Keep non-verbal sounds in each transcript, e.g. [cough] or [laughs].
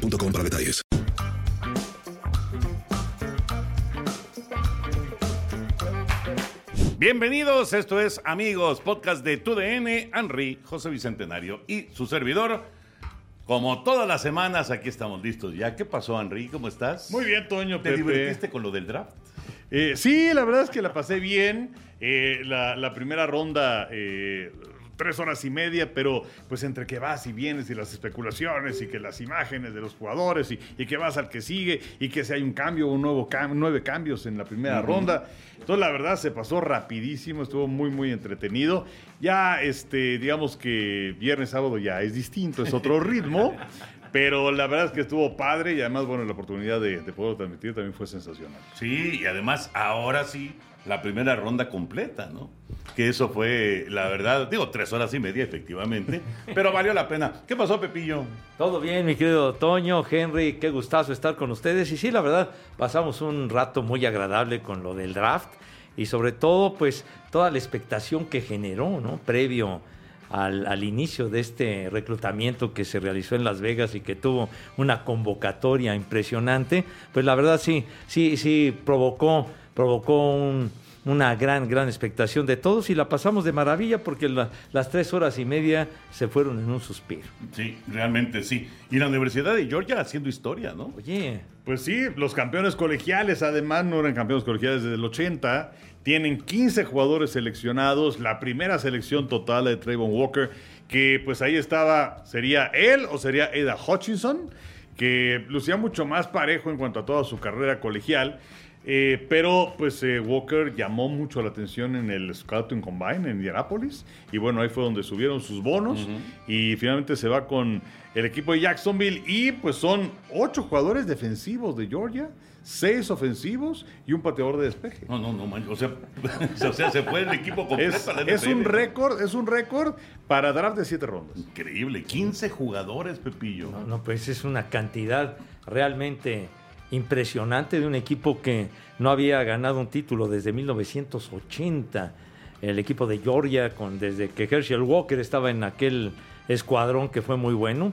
para detalles. Bienvenidos, esto es Amigos, podcast de TUDN, Henry, José Bicentenario y su servidor. Como todas las semanas, aquí estamos listos ya. ¿Qué pasó, Henry? ¿Cómo estás? Muy bien, Toño, ¿Te Pepe. divertiste con lo del draft? Eh, sí, la verdad es que la pasé bien. Eh, la, la primera ronda, eh, tres horas y media, pero pues entre que vas y vienes y las especulaciones y que las imágenes de los jugadores y, y que vas al que sigue y que si hay un cambio, un nuevo cam- nueve cambios en la primera ronda. Entonces, la verdad se pasó rapidísimo, estuvo muy, muy entretenido. Ya, este, digamos que viernes, sábado ya es distinto, es otro ritmo. [laughs] Pero la verdad es que estuvo padre y además, bueno, la oportunidad de, de poderlo transmitir también fue sensacional. Sí, y además ahora sí, la primera ronda completa, ¿no? Que eso fue, la verdad, digo, tres horas y media, efectivamente, [laughs] pero valió la pena. ¿Qué pasó, Pepillo? Todo bien, mi querido Toño, Henry, qué gustazo estar con ustedes. Y sí, la verdad, pasamos un rato muy agradable con lo del draft y sobre todo, pues, toda la expectación que generó, ¿no? Previo al, al inicio de este reclutamiento que se realizó en Las Vegas y que tuvo una convocatoria impresionante, pues la verdad sí, sí, sí provocó, provocó un- una gran, gran expectación de todos y la pasamos de maravilla porque la- las tres horas y media se fueron en un suspiro. Sí, realmente sí. Y la Universidad de Georgia haciendo historia, ¿no? Oye, Pues sí, los campeones colegiales, además, no eran campeones colegiales desde el 80. Tienen 15 jugadores seleccionados. La primera selección total de Trayvon Walker, que pues ahí estaba, sería él o sería Ada Hutchinson, que lucía mucho más parejo en cuanto a toda su carrera colegial. Eh, pero pues eh, Walker llamó mucho la atención en el Scouting Combine en Indianapolis y bueno, ahí fue donde subieron sus bonos y finalmente se va con el equipo de Jacksonville y pues son ocho jugadores defensivos de Georgia, seis ofensivos y un pateador de despeje. No, no, no, man, o sea, [laughs] o sea, se fue el equipo completo. Es, un récord, es un récord para draft de siete rondas. Increíble, 15 jugadores, Pepillo. no, no, pues es una cantidad realmente impresionante de un equipo que no había ganado un título desde 1980. El equipo de Georgia, con, desde que Herschel Walker estaba en aquel escuadrón que fue muy bueno.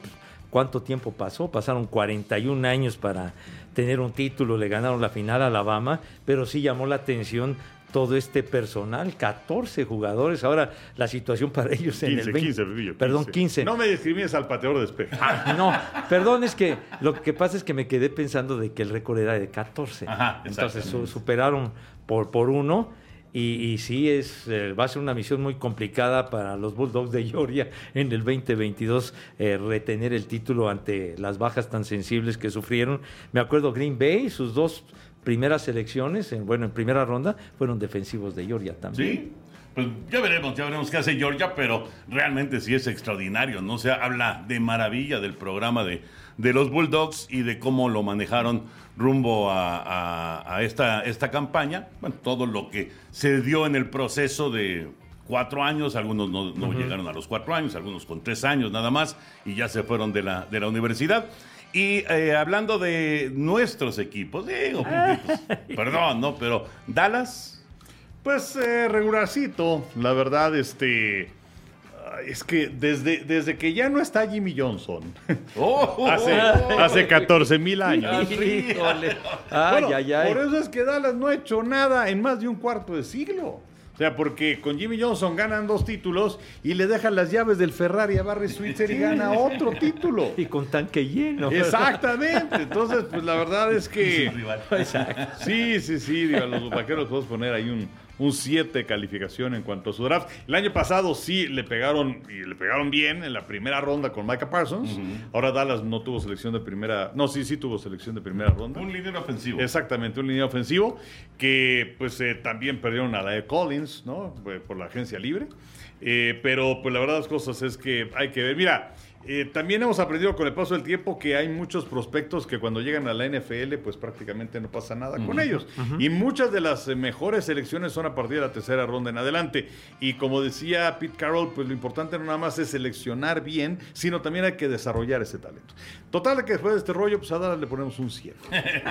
¿Cuánto tiempo pasó? Pasaron 41 años para tener un título, le ganaron la final a Alabama, pero sí llamó la atención todo este personal, 14 jugadores. Ahora la situación para ellos en 15, el 20 15, Pepillo, Perdón, 15. No me discrimines al pateador de despeje. Ah, no, perdón, es que lo que pasa es que me quedé pensando de que el récord era de 14. Ajá, Entonces su- superaron por, por uno. Y, y sí, es, eh, va a ser una misión muy complicada para los Bulldogs de Georgia en el 2022 eh, retener el título ante las bajas tan sensibles que sufrieron. Me acuerdo Green Bay, sus dos primeras selecciones, en, bueno, en primera ronda, fueron defensivos de Georgia también. Sí, pues ya veremos, ya veremos qué hace Georgia, pero realmente sí es extraordinario, ¿no? O sea, habla de maravilla del programa de, de los Bulldogs y de cómo lo manejaron rumbo a, a- a esta, esta campaña. Bueno, todo lo que se dio en el proceso de cuatro años, algunos no, no llegaron a los cuatro años, algunos con tres años nada más, y ya se fueron de la, de la universidad. Y eh, hablando de nuestros equipos, digo, pues, perdón, ¿no? Pero Dallas... Pues eh, regularcito, la verdad, este. ay, Es que desde, desde que ya no está Jimmy Johnson, [laughs] ¡Oh! hace, hace 14 mil años. [laughs] Híjole. Ay, Bueno, ay, ay. Por eso es que Dallas no ha hecho nada en más de un cuarto de siglo. O sea, porque con Jimmy Johnson ganan dos títulos y le dejan las llaves del Ferrari a Barry Switzer y gana otro título. [laughs] Y con tanque lleno. Exactamente. Entonces, pues la verdad es que. rival. Sí, sí, sí. Digo, a los vaqueros podemos poner ahí un, un 7 calificación en cuanto a su draft. El año pasado sí le pegaron y le pegaron bien en la primera ronda con Micah Parsons. Ahora Dallas no tuvo selección de primera. No, sí, sí tuvo selección de primera ronda. Un líder ofensivo. Exactamente, un línea ofensivo que pues eh, también perdieron a la de Collins, ¿no? Por la agencia libre. Eh, pero pues la verdad de las cosas es que hay que ver. Mira, eh, también hemos aprendido con el paso del tiempo que hay muchos prospectos que cuando llegan a la NFL, pues prácticamente no pasa nada con ellos. Y muchas de las eh, mejores selecciones son a partir de la tercera ronda en adelante. Y como decía Pete Carroll, pues lo importante no nada más es seleccionar bien, sino también hay que desarrollar ese talento. Total, que después de este rollo, pues a Dallas le ponemos un 100.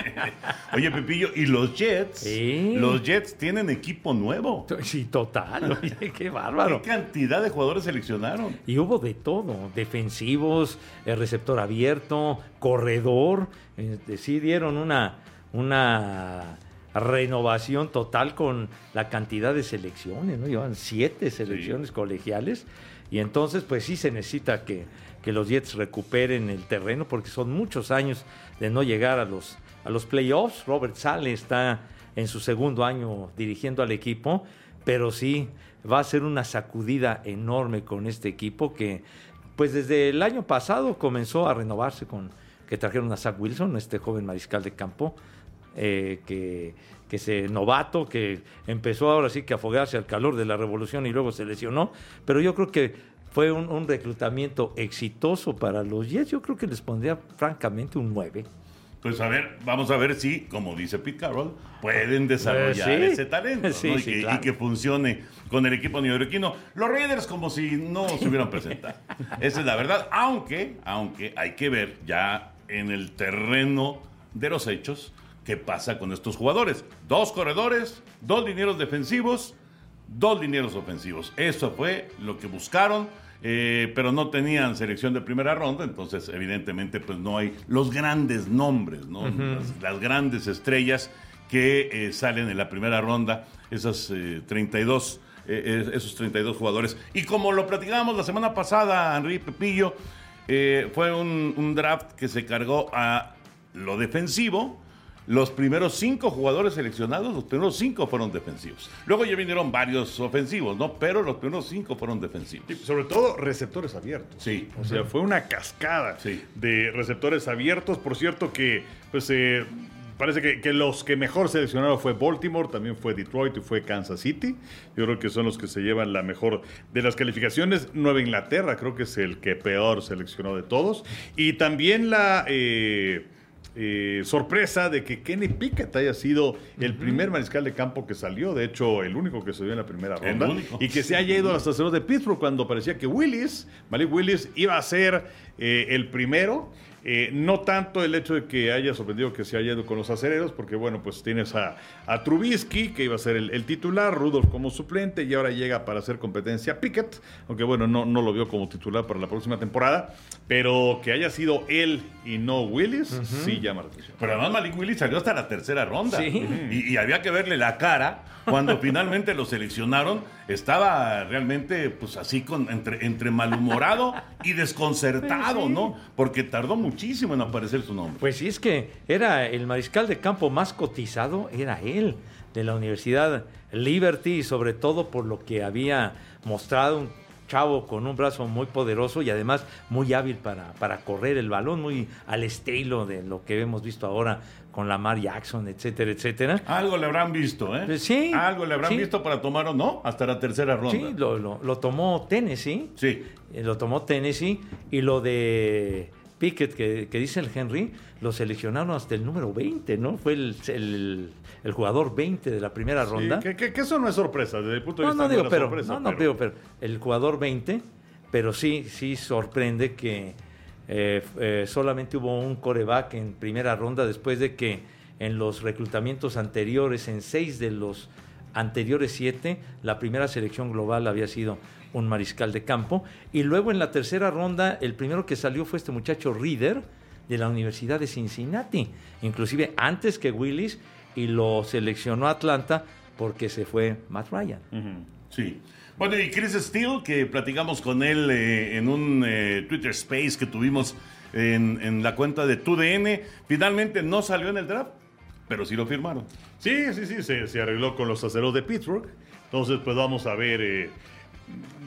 [laughs] Oye, Pepillo, ¿y los Jets? Sí. Los Jets tienen equipo nuevo. Sí, total. [laughs] Oye, qué bárbaro. ¿Qué cantidad de jugadores seleccionaron? Y hubo de todo, defensivos, el receptor abierto, corredor. Este, sí dieron una, una renovación total con la cantidad de selecciones, ¿no? Llevan siete selecciones colegiales. Y entonces, pues sí se necesita que, que los Jets recuperen el terreno porque son muchos años de no llegar a los, a los playoffs. Robert Sale está en su segundo año dirigiendo al equipo, pero sí va a ser una sacudida enorme con este equipo que, pues desde el año pasado comenzó a renovarse con que trajeron a Zach Wilson, este joven mariscal de campo, eh, que, que se novato, que empezó ahora sí que a afogarse al calor de la revolución y luego se lesionó, pero yo creo que fue un, un reclutamiento exitoso para los Jets. Yo creo que les pondría francamente un 9. Pues a ver, vamos a ver si, como dice Pete Carroll, pueden desarrollar Eh, sí. ese talento [laughs] Sí, ¿no? y, sí, que, claro. y que funcione con el equipo neoyorquino. Los Raiders como si no se hubieran presentado. [laughs] Esa es la verdad. Aunque, aunque hay que ver ya en el terreno de los hechos qué pasa con estos jugadores. Dos corredores, dos linieros defensivos, dos linieros ofensivos. Eso fue lo que buscaron. eh, pero no tenían selección de primera ronda, entonces evidentemente pues no hay los grandes nombres, ¿no? las, las grandes estrellas que eh, salen en la primera ronda, esas eh, 32, esos 32 jugadores. Y como lo platicábamos la semana pasada, Henry Pepillo, fue un, un draft que se cargó a lo defensivo, los primeros cinco jugadores seleccionados, los primeros cinco fueron defensivos. Luego ya vinieron varios ofensivos, ¿no? Pero los primeros cinco fueron defensivos. Sobre todo receptores abiertos. Sí. O sea, fue una cascada Sí. de receptores abiertos. Por cierto que, pues, eh, parece que, que los que mejor seleccionaron fue Baltimore, también fue Detroit y fue Kansas City. Yo creo que son los que se llevan la mejor de las calificaciones. Nueva Inglaterra creo que es el que peor seleccionó de todos. Y también la... eh, eh, sorpresa de que Kenny Pickett haya sido el primer mariscal de campo que salió, de hecho el único que salió en la primera ronda y que se haya ido a los de Pittsburgh cuando parecía que Willis, Malik Willis, iba a ser eh, el primero. Eh, no tanto el hecho de que haya sorprendido que se haya ido con los acereros, porque bueno, pues tienes a, a Trubisky, que iba a ser el, el titular, Rudolph como suplente, y ahora llega para hacer competencia a Pickett, aunque bueno, no, no lo vio como titular para la próxima temporada, pero que haya sido él y no Willis, sí llama la atención. Pero además Malik Willis salió hasta la tercera ronda. Sí. Y, y había que verle la cara cuando [laughs] finalmente lo seleccionaron. Estaba realmente, pues así, con, entre, entre malhumorado [laughs] y desconcertado, ¿no? Porque tardó muchísimo en aparecer su nombre. Pues sí, es que era el mariscal de campo más cotizado, era él, de la Universidad Liberty, y sobre todo por lo que había mostrado un chavo con un brazo muy poderoso y además muy hábil para, para correr el balón, muy al estilo de lo que hemos visto ahora con Lamar Jackson, etcétera, etcétera. Algo le habrán visto, ¿eh? Pues sí, Algo le habrán sí. visto para tomar o no hasta la tercera ronda. Sí, lo, lo- lo tomó Tennessee. Sí. Eh, Lo tomó Tennessee y lo de Pickett que, que dice el Henry, lo seleccionaron hasta el número 20, ¿no? Fue el, el- el jugador 20 de la primera Sí, ronda. que, que- que eso no es sorpresa, desde el punto de no, vista no de la pero, sorpresa. no, no, pero- digo, pero el jugador 20, pero sí, sí sorprende que eh, eh, solamente hubo un coreback en primera ronda después de que en los reclutamientos anteriores, en seis de los anteriores siete, la primera selección global había sido un mariscal de campo. Y luego en la tercera ronda, el primero que salió fue este muchacho Reader de la Universidad de Cincinnati, inclusive antes que Willis, y lo seleccionó Atlanta porque se fue Matt Ryan. Sí. Bueno, y Chris Steele, que platicamos con él eh, en un eh, Twitter Space que tuvimos en, la cuenta de TUDN, finalmente no salió en el draft, pero sí lo firmaron. Sí, sí, sí, se, se arregló con los aceros de Pittsburgh. Entonces, pues vamos a ver. eh,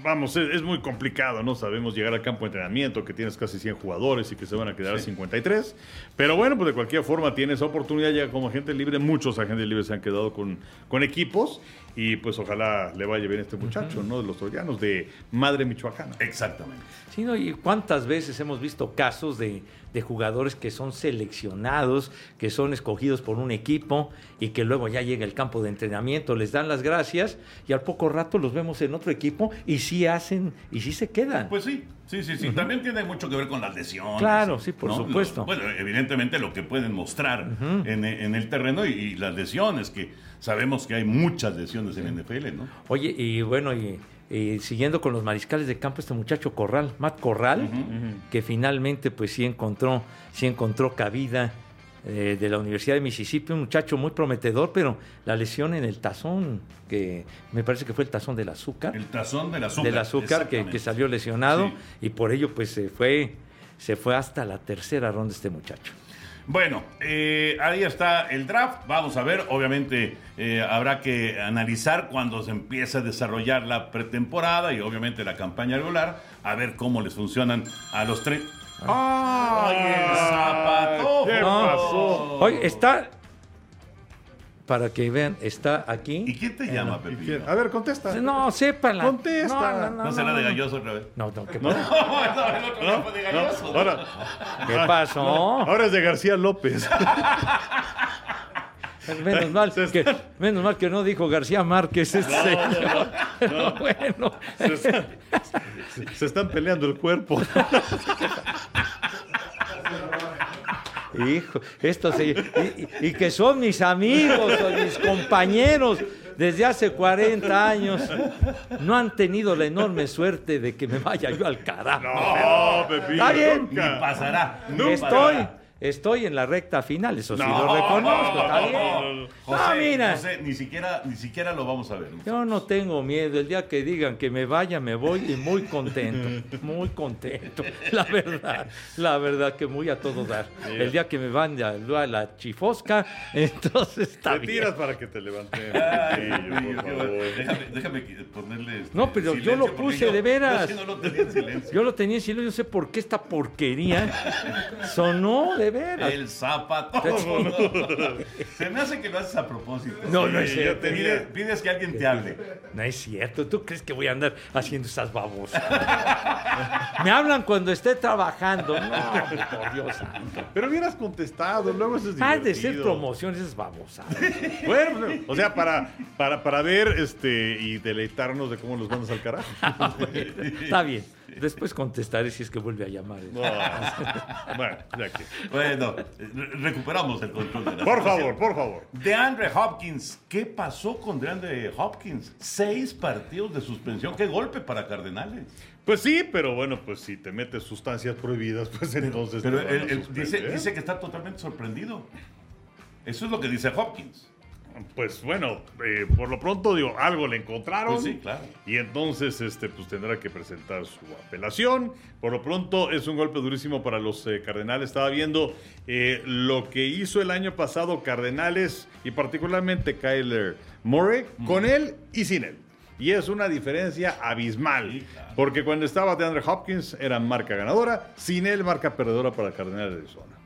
vamos, es, es muy complicado, ¿no? Sabemos llegar al campo de entrenamiento, que tienes casi 100 jugadores y que se van a quedar 53. Pero bueno, pues de cualquier forma tienes oportunidad ya como agente libre. Muchos agentes libres se han quedado con, con equipos y pues ojalá le vaya bien a este muchacho, ¿no? De los troyanos, de Madre Michoacana. Exactamente. Sí, ¿no? Y cuántas veces hemos visto casos de, de jugadores que son seleccionados, que son escogidos por un equipo y que luego ya llega el campo de entrenamiento, les dan las gracias y al poco rato los vemos en otro equipo y sí hacen y sí se quedan. Pues sí, sí, sí, sí. También tiene mucho que ver con las lesiones. Claro, sí, por ¿no? supuesto. Lo- bueno, evidentemente lo que pueden mostrar en, en el terreno y, y las lesiones, que sabemos que hay muchas lesiones en NFL, ¿no? Oye, y bueno, y, y siguiendo con los mariscales de campo, este muchacho Corral, Matt Corral, que finalmente pues sí encontró, sí encontró cabida eh, de la Universidad de Mississippi, un muchacho muy prometedor, pero la lesión en el tazón, que me parece que fue el tazón del azúcar, El tazón del azúcar. del azúcar que, que salió lesionado Sí. y por ello pues se fue, se fue hasta la tercera ronda este muchacho. Bueno, eh, ahí está el draft. Vamos a ver. Obviamente eh, habrá que analizar cuando se empiece a desarrollar la pretemporada y obviamente la campaña regular, a ver cómo les funcionan a los tres. ¡Ay, el zapato! ¿Qué No. pasó? Oye, está, para que vean, está ¿Y aquí. quién te llama, ¿Y Pepillo? quién? A ver, contesta. No, sépala. Contesta. ¿No será de galloso otra vez? No, no, ¿qué ¿No? pasó? [laughs] no, el otro día fue de No, galloso. ahora, ¿Qué pasó? ahora es de García López. [laughs] [laughs] Menos [laughs] mal, Se que, menos mal que no dijo García Márquez ese señor. Pero [laughs] bueno. Se están, se están peleando el cuerpo. Hijo, estos se- y, y- y que son mis amigos, son mis compañeros desde hace 40 años. No han tenido la enorme suerte de que me vaya yo al carajo. No, Pepillo. Está bien. Ni nunca. pasará. ni Estoy, pasará. Estoy en la recta final, eso sí lo reconozco, está no, bien. José, No, mira. José, ni siquiera, ni siquiera lo vamos a ver. Yo no tengo miedo. El día que digan que me vaya, me voy y muy contento. [laughs] Muy contento. [laughs] La verdad. La verdad que muy a todo dar. El día que me van a la chifosca, [laughs] entonces está Te bien. tiras para que te levanten. Ay, por favor. Déjame, déjame ponerle. este No, pero yo lo puse yo- de veras. Yo sí no lo tenía en silencio. Yo lo tenía en silencio, yo sé por qué esta porquería sonó de veras. El zapato. [laughs] Se me hace que lo haces a propósito. No, no es cierto. Pides, pides que alguien te hable. No es cierto. ¿Tú crees que voy a andar haciendo esas babosas? [laughs] Me hablan cuando esté trabajando. No, por Dios santo. Pero hubieras contestado, luego eso es Ha de ser divertido. promoción esas babosas. [laughs] Bueno, pues, o sea, para, para, para ver este y deleitarnos de cómo los mandas al carajo. Está bien. [laughs] Después contestaré si es que vuelve a llamar. No. Bueno, ya que. Bueno, re- recuperamos el control de la Por situación. favor, por favor. DeAndre Hopkins. ¿Qué pasó con DeAndre Hopkins? Seis partidos de suspensión. Qué golpe para Cardenales. Pues sí, pero bueno, pues si te metes sustancias prohibidas, pues entonces. Pero te van a él- él dice, dice que está totalmente sorprendido. Eso es lo que dice Hopkins. Pues bueno, eh, por lo pronto digo, algo le encontraron. Pues sí, claro. Y entonces este, pues tendrá que presentar su apelación. Por lo pronto es un golpe durísimo para los eh, Cardenales. Estaba viendo eh, lo que hizo el año pasado Cardenales y particularmente Kyler Murray con él y sin él. Y es una diferencia abismal. Sí, claro. Porque cuando estaba DeAndre Hopkins era marca ganadora, sin él marca perdedora para Cardenales de Arizona.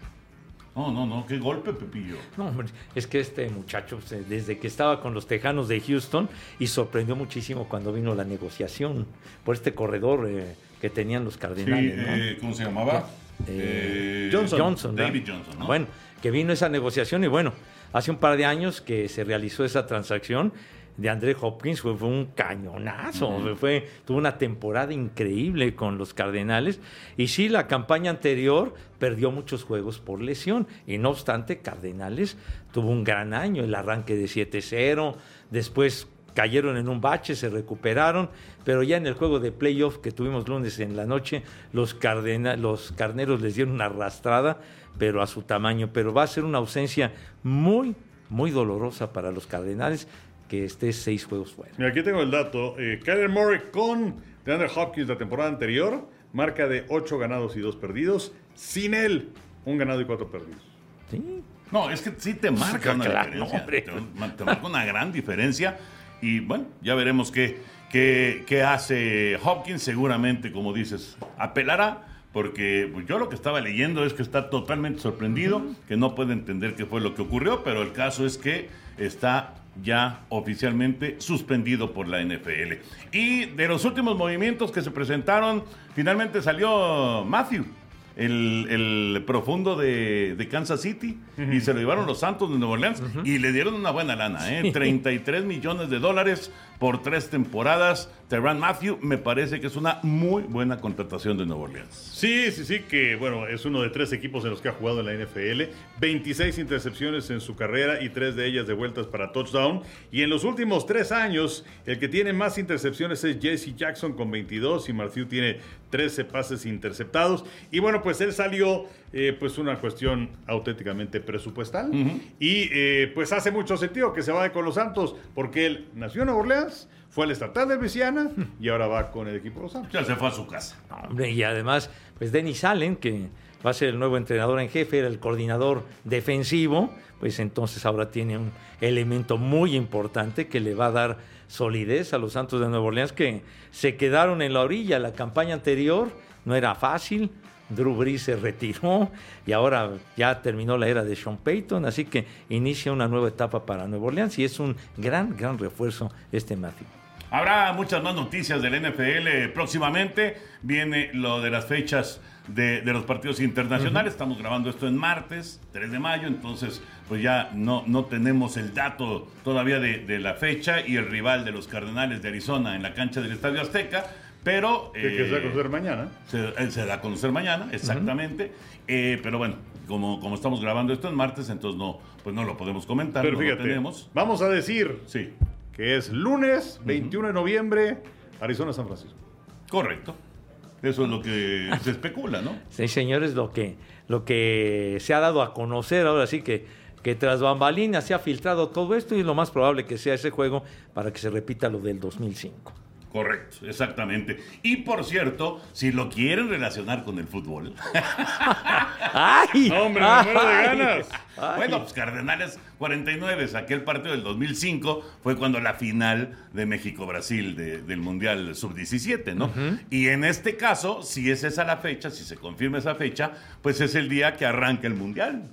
No, no, no. Qué golpe, Pepillo. No, hombre, es que este muchacho, desde que estaba con los Tejanos de Houston, y sorprendió muchísimo cuando vino la negociación por este corredor eh, que tenían los Sí, Cardenales. ¿no? eh, ¿Cómo se llamaba? Eh, Johnson. Johnson. ¿verdad? David Johnson, ¿no? Bueno, que vino esa negociación y bueno, hace un par de años que se realizó esa transacción de André Hopkins, fue, fue un cañonazo, fue, tuvo una temporada increíble con los Cardenales. Y sí, la campaña anterior perdió muchos juegos por lesión. Y no obstante, Cardenales tuvo un gran año, el arranque de 7-0, después cayeron en un bache, se recuperaron, pero ya en el juego de playoff que tuvimos lunes en la noche, los, cardena- los carneros les dieron una arrastrada, pero a su tamaño. Pero va a ser una ausencia muy, muy dolorosa para los cardenales que esté seis juegos fuera. Mira, aquí tengo el dato. Eh, Kyler Murray con DeAndre Hopkins la temporada anterior, marca de 8 ganados y 2 perdidos. Sin él, un ganado y 4 perdidos. ¿Sí? No, es que sí te marca una Claro, diferencia. hombre. Te, te marca una gran diferencia. Y bueno, ya veremos qué, qué, qué hace Hopkins. Seguramente, como dices, apelará. Porque yo lo que estaba leyendo es que está totalmente sorprendido, que no puede entender qué fue lo que ocurrió, pero el caso es que está ya oficialmente suspendido por la NFL. Y de los últimos movimientos que se presentaron, finalmente salió Matthew el, el profundo de, de Kansas City y se lo llevaron los Santos de Nueva Orleans y le dieron una buena lana, ¿eh? 33 millones de dólares por tres temporadas. Terran Matthew me parece que es una muy buena contratación de Nueva Orleans. Sí, sí, sí, que bueno, es uno de tres equipos en los que ha jugado en la NFL. 26 intercepciones en su carrera y tres de ellas de vueltas para touchdown. Y en los últimos tres años, el que tiene más intercepciones es Jesse Jackson con 22 y Matthew tiene 13 pases interceptados. Y bueno, pues él salió, eh, pues una cuestión auténticamente presupuestal. Y eh, pues hace mucho sentido que se vaya con los Santos, porque él nació en Nueva Orleans, fue al estatal de Luisiana y ahora va con el equipo de los Santos. Ya se fue a su casa. Hombre, y además, pues Dennis Allen, que va a ser el nuevo entrenador en jefe, era el coordinador defensivo, pues entonces ahora tiene un elemento muy importante que le va a dar solidez a los Santos de Nueva Orleans que se quedaron en la orilla. La campaña anterior no era fácil. Drew Brees se retiró y ahora ya terminó la era de Sean Payton, así que inicia una nueva etapa para Nueva Orleans y es un gran, gran refuerzo este Matthew. Habrá muchas más noticias del NFL próximamente. Viene lo de las fechas de, de los partidos internacionales. Estamos grabando esto en martes, 3 de mayo, entonces pues ya no, no tenemos el dato todavía de, de la fecha y el rival de los Cardenales de Arizona en la cancha del Estadio Azteca. Pero... Que, que se va a conocer mañana. se, eh, se da a conocer mañana, exactamente. Eh, pero bueno, como, como estamos grabando esto en martes, entonces no, pues no lo podemos comentar. Pero no lo fíjate, tenemos. vamos a decir Sí, que es lunes 21 de noviembre, Arizona-San Francisco. correcto. Eso es lo que [laughs] se especula, ¿no? Sí, señores, lo que, lo que se ha dado a conocer ahora sí que, que tras bambalinas se ha filtrado todo esto y es lo más probable que sea ese juego para que se repita lo del 2005. Correcto, exactamente. Y por cierto, si lo quieren relacionar con el fútbol, ¡Ay! [laughs] ¡Hombre, me muero de ganas! Ay. bueno, pues Cardenales 49, aquel partido del 2005 fue cuando la final de México-Brasil de- del Mundial Sub-17, ¿no? Y en este caso, si es esa la fecha, si se confirma esa fecha, pues es el día que arranca el Mundial.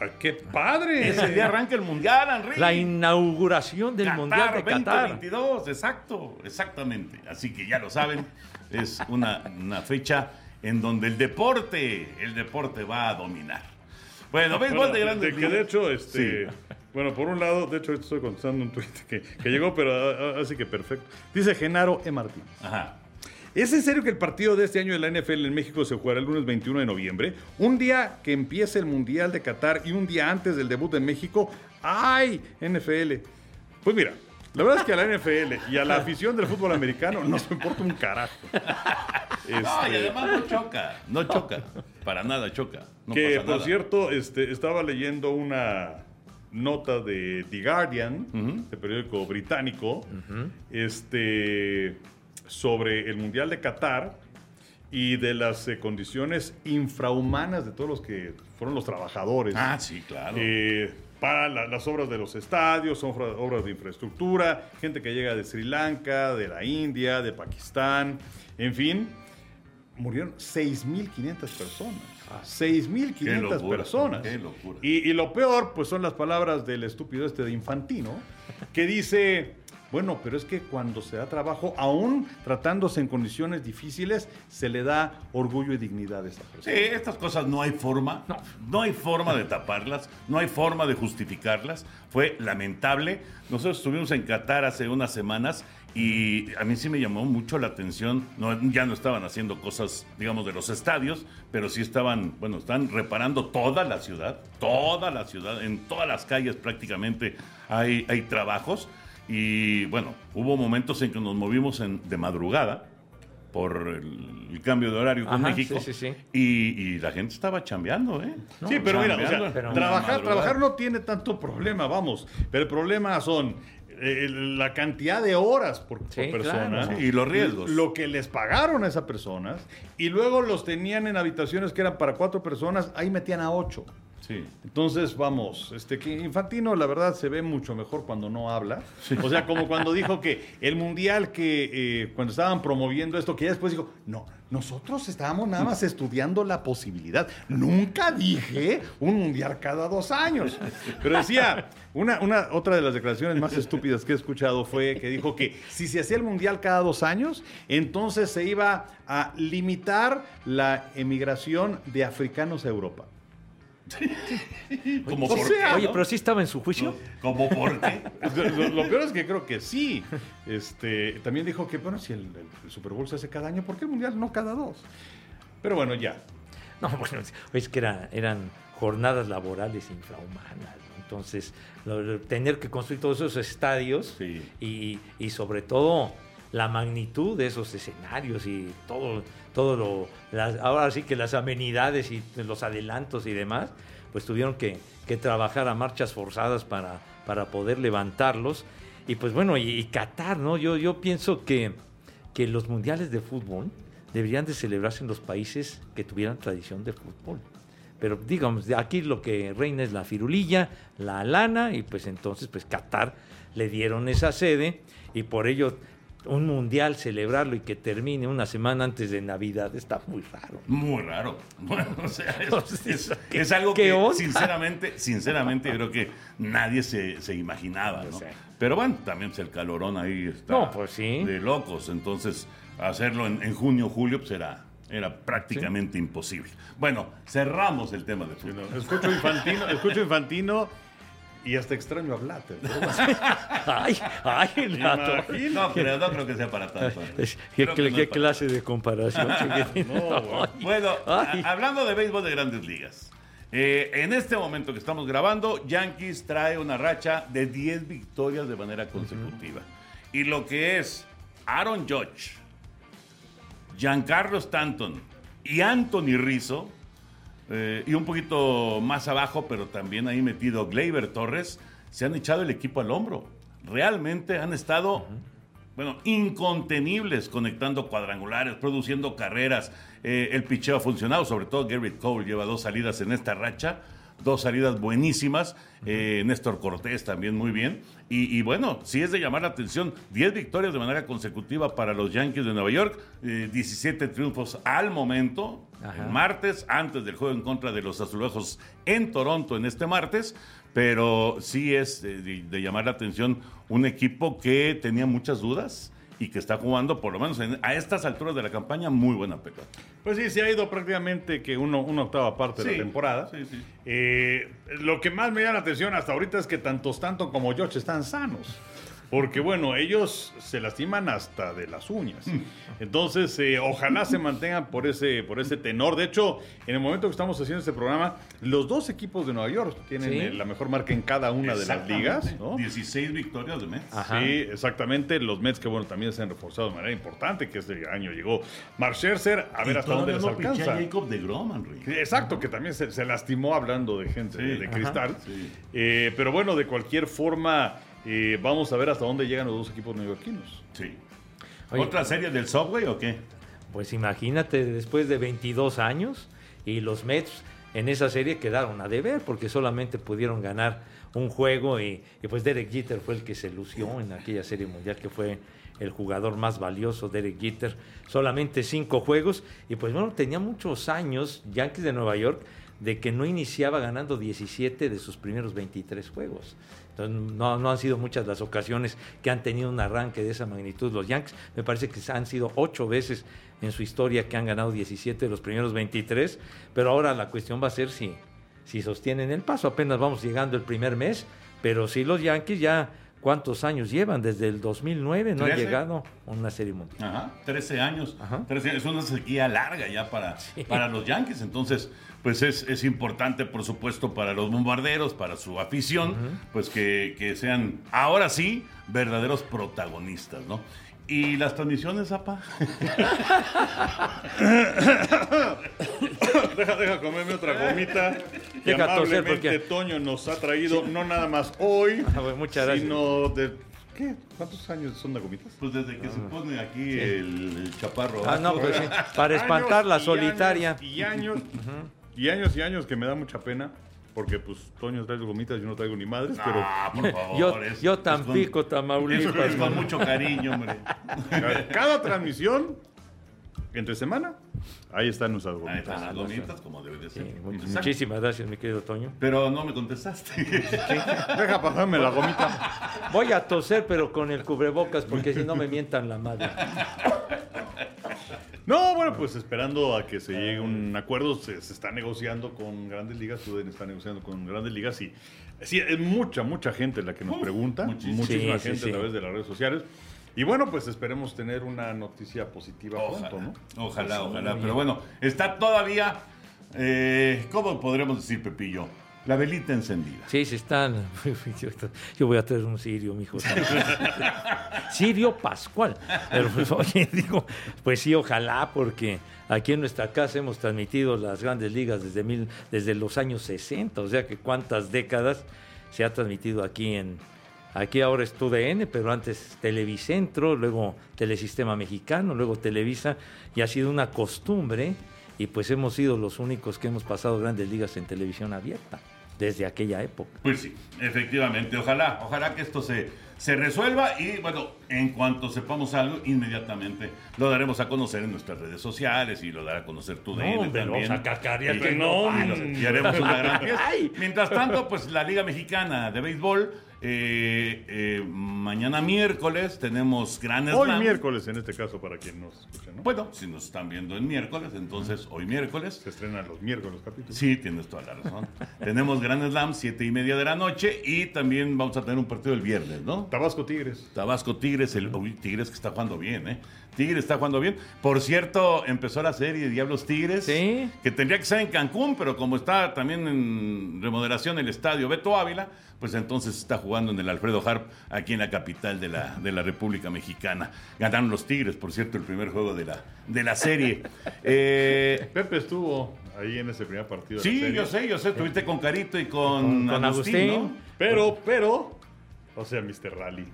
¡Ay, ¡Qué padre! Ese día arranca el Mundial, Henry. La inauguración del Qatar Mundial de Qatar. 2022, exacto, exactamente. Así que ya lo saben, es una, una fecha en donde el deporte, el deporte va a dominar. Bueno, béisbol de grandes que de ligas. hecho, este, Sí. bueno, por un lado, de hecho, estoy contestando un tweet que, que llegó, pero ah, ah, así que perfecto. Dice Genaro E. Martínez. Ajá. ¿Es en serio que el partido de este año de la NFL en México se jugará el lunes 21 de noviembre? Un día que empiece el Mundial de Qatar y un día antes del debut en México. ¡Ay! NFL. Pues mira, la verdad es que a la NFL y a la afición del fútbol americano nos importa un carajo. No, y Este, además no choca, no choca, para nada choca. No que pasa por nada. cierto, este, estaba leyendo una nota de The Guardian, Ujú. este periódico británico, este, sobre el Mundial de Qatar y de las eh, condiciones infrahumanas de todos los que fueron los trabajadores. Ah, sí, claro. Eh, para la- las obras de los estadios, obra- obras de infraestructura, gente que llega de Sri Lanka, de la India, de Pakistán, en fin, murieron 6.500 personas. Qué 6.500 locura, personas. qué locura. Y, y lo peor, pues son las palabras del estúpido este de Infantino, que dice, bueno, pero es que cuando se da trabajo, aún tratándose en condiciones difíciles, se le da orgullo y dignidad a Sí, persona. estas cosas no hay forma, no. hay forma de taparlas, no hay forma de justificarlas. Fue lamentable. Nosotros estuvimos en Qatar hace unas semanas y a mí sí me llamó mucho la atención. No, ya no estaban haciendo cosas, digamos, de los estadios, pero sí estaban, bueno, están reparando toda la ciudad, toda la ciudad, en todas las calles prácticamente hay, hay trabajos. Y bueno, hubo momentos en que nos movimos en- de madrugada por el, el cambio de horario con Ajá, México. sí, sí, sí. Y, y la gente estaba chambeando, ¿eh? Sí, pero mira, o sea, pero- trabajar, trabajar no tiene tanto problema, vamos. Pero el problema son eh, la cantidad de horas por, persona. claro. Y los riesgos. Lo que les pagaron a esas personas. Y luego los tenían en habitaciones que eran para cuatro personas, ahí metían a ocho. Sí. Entonces, vamos, este que Infantino, la verdad, se ve mucho mejor cuando no habla. O sea, como cuando dijo que el mundial que eh, cuando estaban promoviendo esto, que ya después dijo, no, nosotros estábamos nada más estudiando la posibilidad. Nunca dije un mundial cada dos años. Pero decía, una, una, otra de las declaraciones más estúpidas que he escuchado fue que dijo que si se hacía el mundial cada dos años, entonces se iba a limitar la emigración de africanos a Europa. Como por sea, qué, Oye, ¿no? pero sí estaba en su juicio. Como por qué. Lo, lo peor es que creo que sí. Este, también dijo que, bueno, si el, Super Bowl se hace cada año, ¿por qué el Mundial no cada dos? Pero bueno, ya. No, bueno, es que era- eran jornadas laborales infrahumanas. ¿no? Entonces, lo- tener que construir todos esos estadios Sí. y, y sobre todo la magnitud de esos escenarios y todo, todo lo, ahora sí que las amenidades y los adelantos y demás, pues tuvieron que, que trabajar a marchas forzadas para, para poder levantarlos. Y pues bueno, y, Qatar, ¿no? Yo, yo pienso que, que los mundiales de fútbol deberían de celebrarse en los países que tuvieran tradición de fútbol. Pero digamos, aquí lo que reina es la firulilla, la lana, y pues entonces pues Qatar le dieron esa sede y por ello un mundial celebrarlo y que termine una semana antes de Navidad está muy raro. Muy raro. [laughs] Bueno, o sea, es, [laughs] es- ¿qué- es algo qué que onda? sinceramente, sinceramente creo que nadie se, se imaginaba, ¿no? Pero bueno, también pues, el calorón ahí está No, pues sí. de locos. Entonces, hacerlo en, en junio, julio, pues era, era prácticamente imposible. Bueno, cerramos el tema de fútbol. Escucho Infantino, escucho Infantino y hasta extraño bueno. [laughs] Ay, ay, el gato. Imagínate. No, pero no creo que sea para tanto. Creo ¿Qué, que no qué es para clase de comparación? [laughs] No, bueno. Ay. hablando de béisbol de grandes ligas. eh, en este momento que estamos grabando, Yankees trae una racha de 10 victorias de manera consecutiva. Y lo que es Aaron Judge, Giancarlo Stanton y Anthony Rizzo, eh, y un poquito más abajo, pero también ahí metido Gleyber Torres, se han echado el equipo al hombro. Realmente han estado, bueno, incontenibles conectando cuadrangulares, produciendo carreras. Eh, el picheo ha funcionado, sobre todo Garrett Cole lleva dos salidas en esta racha. Dos salidas buenísimas. Eh, Néstor Cortés también muy bien. Y, y bueno, sí es de llamar la atención. 10 victorias de manera consecutiva para los Yankees de Nueva York. eh, 17 triunfos al momento. Ajá. El martes, antes del juego en contra de los azulejos en Toronto en este martes. Pero sí es de, de llamar la atención un equipo que tenía muchas dudas y que está jugando, por lo menos en- a estas alturas de la campaña, muy buena pelota. Pues sí, se ha ido prácticamente que uno, una octava parte de la temporada. sí, sí. Eh, lo que más me llama la atención hasta ahorita es que tanto Stanton como George están sanos. Porque bueno, ellos se lastiman hasta de las uñas. Mm. Entonces, eh, ojalá se mantengan por ese, por ese tenor. De hecho, en el momento que estamos haciendo este programa, los dos equipos de Nueva York tienen Sí. eh, la mejor marca en cada una de las ligas. ¿no? 16 victorias de Mets. Ajá. Sí, exactamente. Los Mets que bueno también se han reforzado de manera importante, que este año llegó Mark Scherzer, a ver Y hasta dónde les no alcanza. Jacob de Grom, Henry. Sí, Exacto, que también se, se lastimó hablando de gente Sí. de, cristal. Sí. Eh, pero bueno, de cualquier forma, eh, vamos a ver hasta dónde llegan los dos equipos neoyorquinos. Sí. Oye, ¿Otra serie del Subway o qué? Pues imagínate, después de 22 años, y los Mets en esa serie quedaron a deber, porque solamente pudieron ganar un juego, y, y pues Derek Jeter fue el que se lució en aquella serie mundial, que fue el jugador más valioso, Derek Jeter, solamente cinco juegos, y pues bueno, tenía muchos años, Yankees de Nueva York, de que no iniciaba ganando 17 de sus primeros 23 juegos. Entonces, no, han sido muchas las ocasiones que han tenido un arranque de esa magnitud los Yankees. Me parece que han sido ocho veces en su historia que han ganado 17 de los primeros 23. Pero ahora la cuestión va a ser si, si sostienen el paso. Apenas vamos llegando el primer mes. Pero sí los Yankees ya, ¿cuántos años llevan? Desde el 2009 no Trece. llegado una serie mundial. Ajá, 13 años. Ajá. 13 es una sequía larga ya para, para los Yankees. Entonces, pues es, es importante, por supuesto, para los bombarderos, para su afición, pues que, que sean ahora sí verdaderos protagonistas, ¿no? Y las transmisiones, apa. [laughs] deja, deja comerme otra gomita. que Deja toser, amablemente porque- Toño nos ha traído, no nada más hoy, Ah, bueno, muchas gracias. sino de... ¿Qué? ¿Cuántos años son de gomitas? Pues desde que se pone aquí el, el chaparro. Ah, no, pues sí, para [laughs] espantar la solitaria. años Y años, [laughs] y años y años que me da mucha pena. Porque pues Toño trae gomitas, yo no traigo ni madres, pero Ah, por favor. Yo, es- yo es con- Tampico, Eso Tamaulipas. es con ¿no? mucho cariño, hombre. cada transmisión, entre semana, ahí están nuestras Ahí gomitas. están las gomitas, como debe de ser. muchísimas gracias, mi querido Toño. Pero no me contestaste. [laughs] Deja pasarme la gomita. Voy a toser, pero con el cubrebocas, porque si no me mientan la madre. [laughs] No, bueno, pues esperando a que se llegue a un acuerdo, se, se está negociando con grandes ligas, Tuden está negociando con grandes ligas y sí, es mucha, mucha gente la que nos Uf, pregunta, muchísimo. muchísima Sí, sí, gente sí. a través de las redes sociales. Y bueno, pues esperemos tener una noticia positiva Ojalá, pronto, ¿no? ojalá, ojalá. Pero bueno, está todavía, eh, ¿cómo podremos decir, Pepillo? La velita encendida. Sí, sí están. [laughs] Yo voy a traer un sirio, mijo. [laughs] Sirio Pascual. Pero pues, oye, [laughs] digo, pues sí, ojalá, porque aquí en nuestra casa hemos transmitido las grandes ligas desde, mil, desde los años 60, o sea que cuántas décadas se ha transmitido aquí en. Aquí ahora es TUDN, pero antes Televicentro, luego Telesistema Mexicano, luego Televisa, y ha sido una costumbre, y pues hemos sido los únicos que hemos pasado grandes ligas en televisión abierta desde aquella época. Pues sí, efectivamente. Ojalá, ojalá que esto se, se resuelva y bueno, en cuanto sepamos algo, inmediatamente lo daremos a conocer en nuestras redes sociales y lo dará a conocer tu DN también. vamos a cacarear Y- que no, y haremos una gran. [laughs] Mientras tanto, pues la Liga Mexicana de Béisbol, eh, eh, mañana miércoles tenemos Gran Hoy Slam. miércoles, en este caso, para quien nos escuche, ¿no? Bueno, si nos están viendo en miércoles, entonces hoy miércoles. Se estrenan los miércoles los capítulos. Sí, tienes toda la razón. [laughs] Tenemos Gran Slam, siete y media de la noche, y también vamos a tener un partido el viernes, ¿no? Tabasco Tigres. Tabasco Tigres, el uy, Tigres que está jugando bien, ¿eh? Tigres está jugando bien. Por cierto, empezó la serie Diablos Tigres, Sí. que tendría que ser en Cancún, pero como está también en remodelación el estadio Beto Ávila, pues entonces está jugando en el Alfredo Harp, aquí en la capital de la, de la República Mexicana. Ganaron los Tigres, por cierto, el primer juego de la, de la serie. [laughs] Eh, Pepe estuvo ahí en ese primer partido. de la sí, serie. yo sé, yo sé, estuviste con Carito y con, Con- con Agustín, Agustín. ¿no? Pero, pero, o sea, Mr. Rally.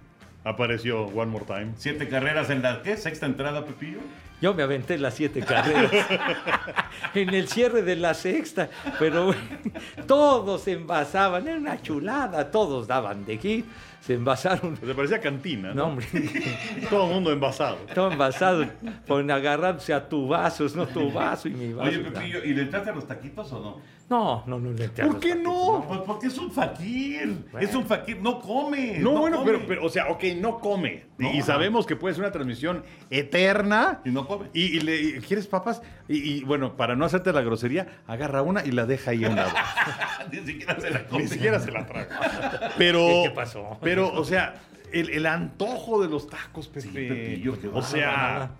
Apareció One More Time. Siete carreras en la, ¿qué? ¿Sexta entrada, Pepillo? Yo me aventé las siete carreras [laughs] en el cierre de la sexta, pero [laughs] todos se envasaban, era una chulada, todos daban de hit, se envasaron. Pues parecía cantina, No, ¿no? hombre, [laughs] Todo el mundo envasado. todo envasado, con agarrándose a tu vasos, no tu vaso y mi vaso. Oye, Pepillo, ¿y le entraste a los taquitos o no? No, no, no le entré a ¿Por qué taquitos, no? Pues porque es un fakir. Es un fakir. No come. No, bueno, come. pero, pero, o sea, ok, no come. No. y sabemos que puede ser una transmisión eterna. Y no come. Y, y le y, ¿quieres papas? Y, y, bueno, para no hacerte la grosería, agarra una y la deja ahí un lado. [laughs] Ni siquiera se la come. Ni siquiera se la traga. Pero. [laughs] ¿Qué- qué pasó? Pero, o sea, el, el antojo de los tacos, Pepe. Sí, Pepillo, o sea,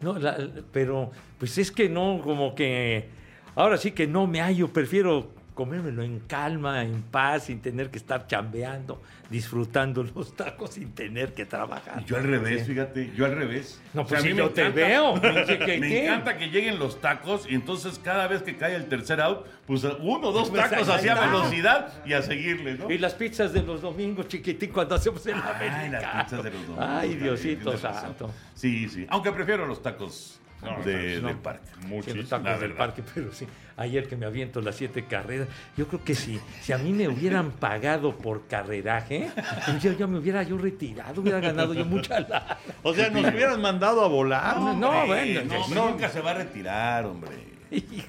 No, la- pero pues es que no, como que ahora sí que no me hallo, prefiero comérmelo en calma, en paz, sin tener que estar chambeando, disfrutando los tacos sin tener que trabajar. Yo al revés, fíjate, yo al revés. No, O sea, pues a mí me te encanta- veo, [laughs] Me ¿qué? encanta que lleguen los tacos y entonces cada vez que cae el tercer out, pues uno o dos Pues tacos hacia velocidad y a seguirle, ¿no? Y las pizzas de los domingos, chiquitín, cuando hacemos el Ay, americano. las pizzas de los domingos. Ay, Diosito santo. Sí, sí. Aunque prefiero los tacos No, de- no. del parque. La del parque, pero sí, ayer que me aviento las siete carreras, yo creo que sí, si a mí me hubieran [laughs] pagado por carreraje, yo, yo me hubiera yo retirado, hubiera ganado yo mucha lana. [laughs] O sea, nos hubieran mandado a volar. No, hombre. no, bueno, no, no. nunca se va a retirar, hombre.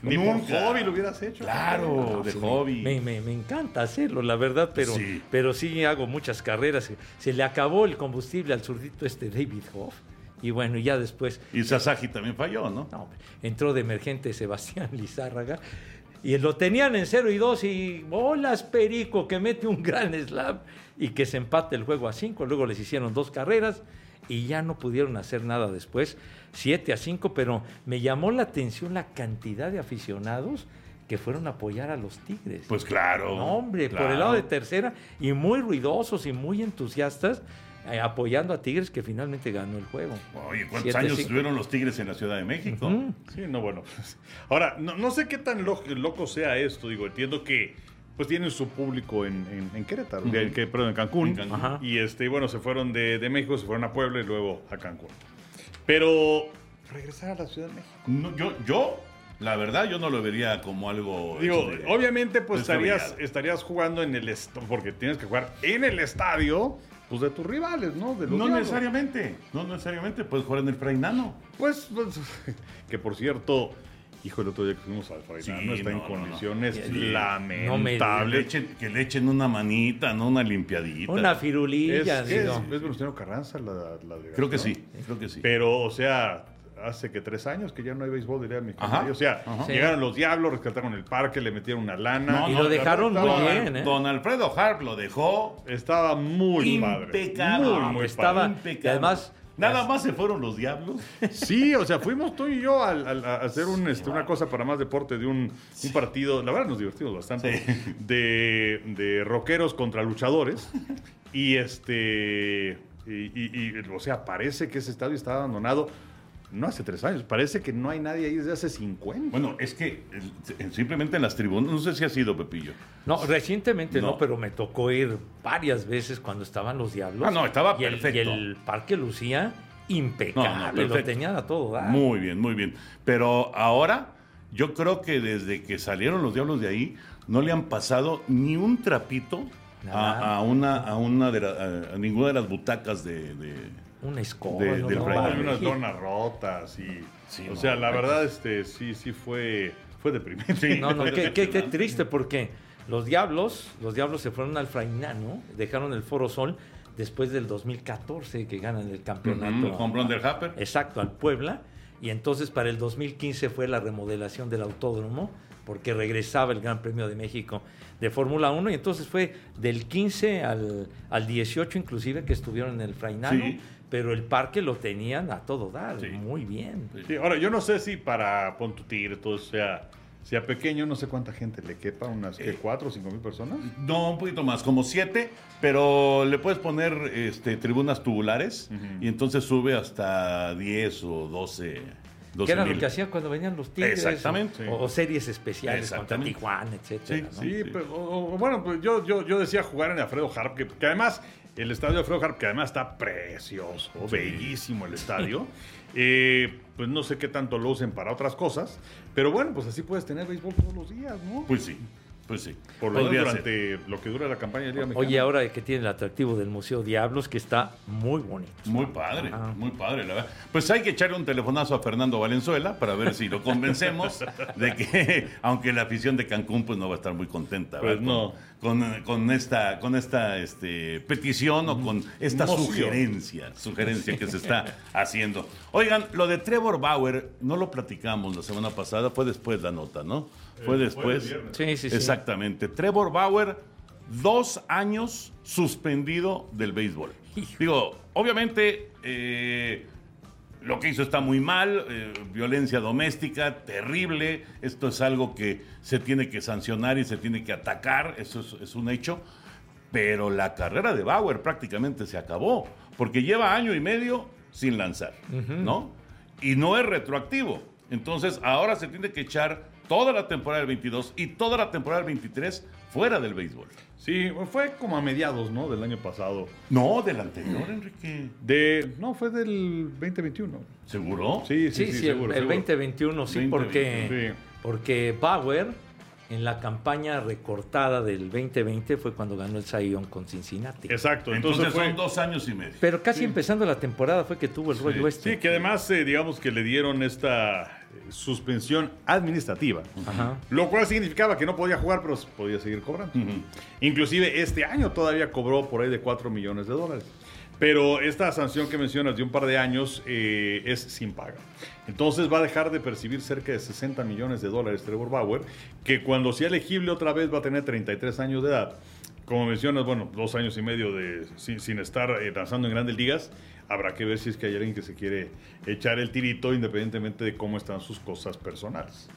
Ni por Nunca. hobby lo hubieras hecho. Claro, de hobby. Me, me- me encanta hacerlo, la verdad, pero Sí. pero sí hago muchas carreras. Se le acabó el combustible al zurdito este David Hoff. Y bueno, y ya después Y Sasaki también falló, ¿no? No, hombre, entró de emergente Sebastián [laughs] Lizárraga y lo tenían en 0 y 2 y bolas Perico que mete un gran slam y que se empate el juego a 5. Luego les hicieron dos carreras y ya no pudieron hacer nada después, 7 a 5, pero me llamó la atención la cantidad de aficionados que fueron a apoyar a los Tigres. Pues claro. No, hombre, por el lado de tercera y muy ruidosos y muy entusiastas apoyando a Tigres que finalmente ganó el juego. Oye, ¿cuántos Siete, años cinco. estuvieron los Tigres en la Ciudad de México? Sí, no, bueno. ahora, no, no sé qué tan lo- loco sea esto. Digo, entiendo que pues tienen su público en, en- en Querétaro, que- que- perdón, en Cancún. En Cancún. Ajá. Y este, bueno, se fueron de, de México, se fueron a Puebla y luego a Cancún. Pero regresar a la Ciudad de México. No, yo, yo La verdad, yo no lo vería como algo. Digo, de- obviamente pues estarías, estarías jugando en el estadio, porque tienes que jugar en el estadio, pues de tus rivales, ¿no? De los No Diablos. necesariamente, no necesariamente. Puedes jugar en el Frainano. Pues, pues, [laughs] que por cierto, hijo, el otro día que fuimos al Fainano Sí, está en no, no, no. condiciones no me Que le, lamentables. echen, que le echen una manita, no una limpiadita. Una es, firulilla, ¿qué es? digo. ¿Es Venustiano Carranza la, la delegación? Creo que sí, creo que sí. Pero, o sea, hace que tres años que ya no hay béisbol, diría mi O sea, ajá. llegaron los diablos, rescataron el parque, le metieron una lana. Y lo dejaron muy bien, ¿eh? Don Alfredo Harp lo dejó Estaba muy padre. impecable. Muy, muy Estaba- padre. impecable. y además- Nada más se fueron los diablos. Sí, o sea, fuimos tú y yo a, hacer un, este, una cosa para más deporte de un, un partido. La verdad nos divertimos bastante. Sí. De, de rockeros contra luchadores. Y este. Y, y- y, o sea, parece que ese estadio está abandonado. No hace tres años. Parece que no hay nadie ahí desde hace 50. Bueno, es que simplemente en las tribunas, no sé si ha sido Pepillo. No, recientemente no. No. pero me tocó ir varias veces cuando estaban los diablos. Ah, no, estaba y el, perfecto. Y el parque lucía impecable, No, no, lo tenían a todo dar. Muy bien, muy bien. Pero ahora, yo creo que desde que salieron los diablos de ahí, no le han pasado ni un trapito a, a una, a una de la- a, a ninguna de las butacas de, de- Una escoba. De- del no, no, unas donas rotas y. Sí, o no, sea, la verdad, este, sí, sí fue, fue deprimente. No, no, [laughs] qué, qué- qué triste porque los diablos, los diablos se fueron al Frainano, dejaron el Foro Sol después del 2014 que ganan el campeonato. Con. Exacto, al Puebla. Y entonces para el 2015 fue la remodelación del autódromo, porque regresaba el Gran Premio de México de Fórmula 1. Y entonces fue del 15 al, al 18 inclusive que estuvieron en el Frainano. Sí. Pero el parque lo tenían a todo dar, Sí. muy bien. Sí, ahora, yo no sé si para pon tu tigre todo sea, sea pequeño, no sé cuánta gente le quepa, unas Eh. ¿qué, cuatro o cinco mil personas. No, un poquito más, como siete, pero le puedes poner este, tribunas tubulares y entonces sube hasta 10 o 12. 12 que era mil. lo que hacían cuando venían los Tigres. Exactamente. O, o series especiales contra Exactamente. Tijuana, etcétera. Sí, ¿no? Sí, pero o- o bueno, pues yo, yo, yo decía jugar en Alfredo Harp, que, que además el estadio de Alfredo Harp, que además está precioso, bellísimo el estadio. [laughs] Eh, pues no sé qué tanto lo usen para otras cosas, pero bueno, pues así puedes tener béisbol todos los días, ¿no? Pues sí, pues sí. Por lo durante lo que dura la campaña de Liga Mexicana. Oye, ahora que tiene el atractivo del Museo Diablos, que está muy bonito. Muy padre, Ajá. muy padre, la verdad. Pues hay que echarle un telefonazo a Fernando Valenzuela para ver si lo convencemos [laughs] de que, aunque la afición de Cancún pues no va a estar muy contenta, Pues ¿verdad? no. Con, con- esta, con esta este, petición o con esta Moción. sugerencia, sugerencia que se está haciendo. Oigan, lo de Trevor Bauer, no lo platicamos la semana pasada, fue después la nota, ¿no? Fue después. Sí, sí, sí. Exactamente. Trevor Bauer, dos años suspendido del béisbol. Digo, obviamente, eh, lo que hizo está muy mal, eh, violencia doméstica, terrible. Esto es algo que se tiene que sancionar y se tiene que atacar, eso es, es un hecho. Pero la carrera de Bauer prácticamente se acabó, porque lleva año y medio sin lanzar, ¿no? Y no es retroactivo. Entonces, ahora se tiene que echar toda la temporada del 22 y toda la temporada del 23 fuera del béisbol. Sí, fue como a mediados, ¿no? Del año pasado. No, del anterior, Enrique. De, no, fue del 2021. ¿Seguro? Sí, sí, Sí, sí, sí, el- seguro, el, seguro. 2021, sí, 2021, porque, sí. porque Bauer en la campaña recortada del 2020 fue cuando ganó el Young con Cincinnati. Exacto, Entonces, entonces, fue... son dos años y medio. Pero casi empezando la temporada fue que tuvo el rollo este. Sí, que además, eh, digamos que le dieron esta suspensión administrativa. Ajá. Lo cual significaba que no podía jugar, pero podía seguir cobrando. Inclusive este año todavía cobró por ahí de 4 millones de dólares. Pero esta sanción que mencionas de un par de años eh, es sin paga. Entonces va a dejar de percibir cerca de 60 millones de dólares Trevor Bauer, que cuando sea elegible otra vez va a tener 33 años de edad. Como mencionas, bueno, dos años y medio de, sin, sin estar eh, lanzando en grandes ligas. Habrá que ver si es que hay alguien que se quiere echar el tirito independientemente de cómo están sus cosas personales.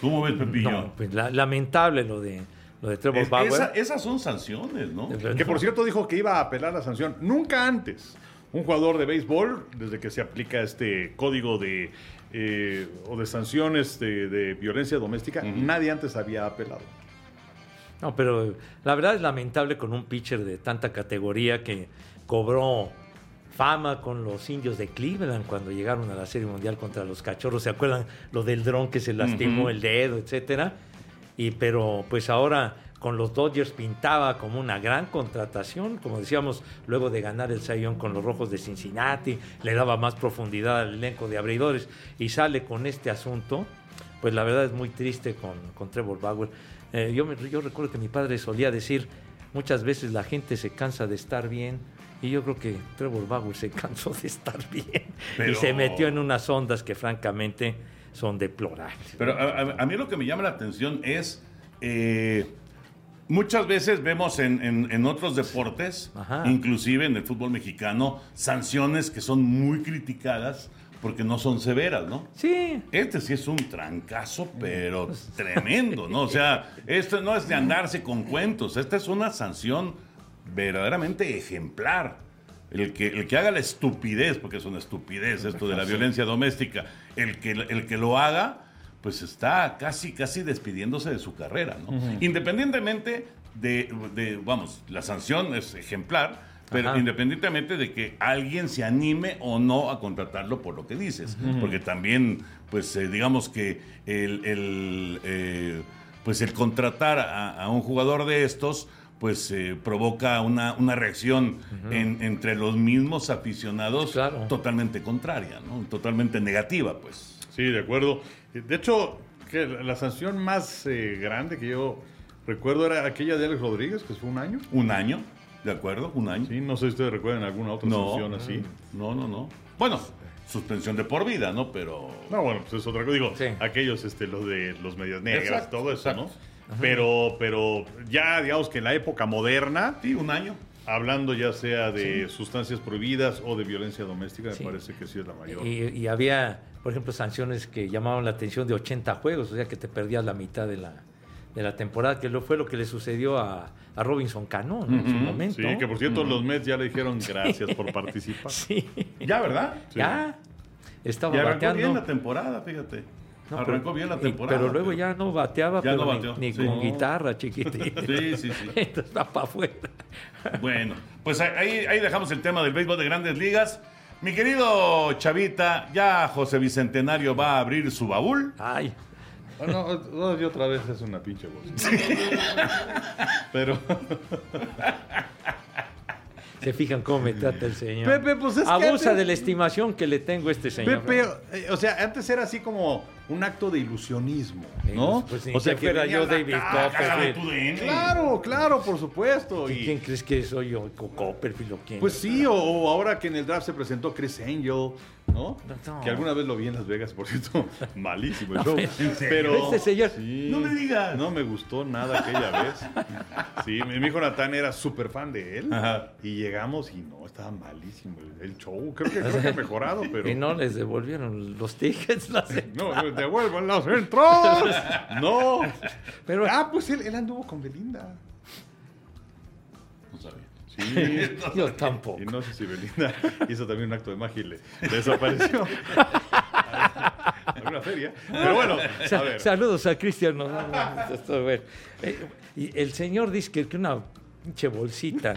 ¿Cómo ves, Pepillo? No, pues la- lamentable lo de, lo de Trevor Es- Bauer. esa- esas son sanciones, ¿no? Que por cierto dijo que iba a apelar la sanción. Nunca antes. Un jugador de béisbol, desde que se aplica este código de eh, o de sanciones de, de violencia doméstica, nadie antes había apelado. No, pero la verdad es lamentable con un pitcher de tanta categoría que cobró fama con los indios de Cleveland cuando llegaron a la Serie Mundial contra los Cachorros. ¿Se acuerdan lo del dron que se lastimó el dedo, etcétera? Y pero pues ahora con los Dodgers pintaba como una gran contratación, como decíamos, luego de ganar el Sayón con los Rojos de Cincinnati, le daba más profundidad al elenco de abridores y sale con este asunto, pues la verdad es muy triste con, con Trevor Bauer. Eh, yo, me- yo recuerdo que mi padre solía decir, muchas veces la gente se cansa de estar bien, y yo creo que Trevor Bauer se [laughs] cansó de estar bien y Pero- se metió en unas ondas que francamente son deplorables. Pero a, a- a mí lo que me llama la atención es, eh, muchas veces vemos en, en- en otros deportes, Ajá. inclusive en el fútbol mexicano, sanciones que son muy criticadas porque no son severas, ¿no? Sí, Este sí es un trancazo, pero [laughs] tremendo, ¿no? O sea, esto no es de andarse con cuentos, esta es una sanción verdaderamente ejemplar. El que, el que haga la estupidez, porque es una estupidez esto de la violencia doméstica, el que, el que lo haga, pues está casi, casi despidiéndose de su carrera, ¿no? Independientemente de, de, vamos, la sanción es ejemplar, pero Ajá. independientemente de que alguien se anime o no a contratarlo por lo que dices, porque también, pues, eh, digamos que el, el, eh, pues el contratar a, a un jugador de estos, pues eh, provoca una, una reacción en- entre los mismos aficionados Claro. totalmente contraria, ¿no? Totalmente negativa, pues. Sí, de acuerdo. De hecho, que la la sanción más eh, grande que yo recuerdo era aquella de Alex Rodríguez, que fue un año. Un año, ¿de acuerdo? Un año. Sí, no sé si ustedes recuerdan alguna otra No. sanción así. No, no, no. Bueno, suspensión de por vida, ¿no? Pero... No, bueno, pues es otra cosa. Digo, Sí. aquellos, este, los de los medias negras, Exacto, todo eso, exacto. ¿no? Pero, pero ya, digamos que en la época moderna, Sí, un año. hablando ya sea de sustancias prohibidas o de violencia doméstica, Sí. me parece que sí es la mayor. Y, y había, por ejemplo, sanciones que llamaban la atención de 80 juegos, o sea que te perdías la mitad de la, de la temporada, que lo fue lo que le sucedió a, a Robinson Cano ¿no? en su momento. Sí, que por cierto, los Mets ya le dijeron gracias por [laughs] participar. Sí, Ya, ¿verdad? ya. Estaba Y arrancó bateando. bien la temporada, fíjate. No, arrancó pero- bien la temporada. Pero luego ya no bateaba, Ya pero no ni- bateó, ni, sí. con guitarra, chiquitín. [laughs] Sí, sí, sí. [laughs] Entonces va para afuera. Bueno, pues ahí, ahí dejamos el tema del béisbol de grandes ligas. Mi querido Chavita, ya José Bicentenario va a abrir su baúl. Ay, Ah, no, y otra vez es una pinche voz. Pero, se fijan cómo me trata el señor. Pepe, pues es que Abusa antes- de la estimación que le tengo a este señor. Pepe, eh, o sea, antes era así como un acto de ilusionismo, ¿no? Pues, pues, o sea, que venía yo David de Copperfield. Claro, claro, por supuesto. ¿Y Y, quién crees que soy yo? Co- Copperfield o quién? pues sí, o, o ahora que en el draft se presentó Chris Angel, ¿no? No. Que alguna vez lo vi en Las Vegas, por cierto. [laughs] Malísimo el show. Pero, Este señor- Sí, No me digas. No me gustó nada aquella vez. Sí, mi, hijo Natán era súper fan de él. Ajá. Y llegamos y no, estaba malísimo el, el show. Creo que, creo que ha [laughs] mejorado, pero... Y no les devolvieron los tickets. las- [laughs] No, devuelvan las entradas. No. Pero Ah, pues él, él anduvo con Belinda. Sí. [laughs] yo tampoco. Y no sé si Belinda [laughs] hizo también un acto de magia y le [laughs] desapareció. Alguna feria. Pero bueno, Sa- a ver. Saludos a Cristian. no. Eh, y el señor dice que, que una pinche bolsita.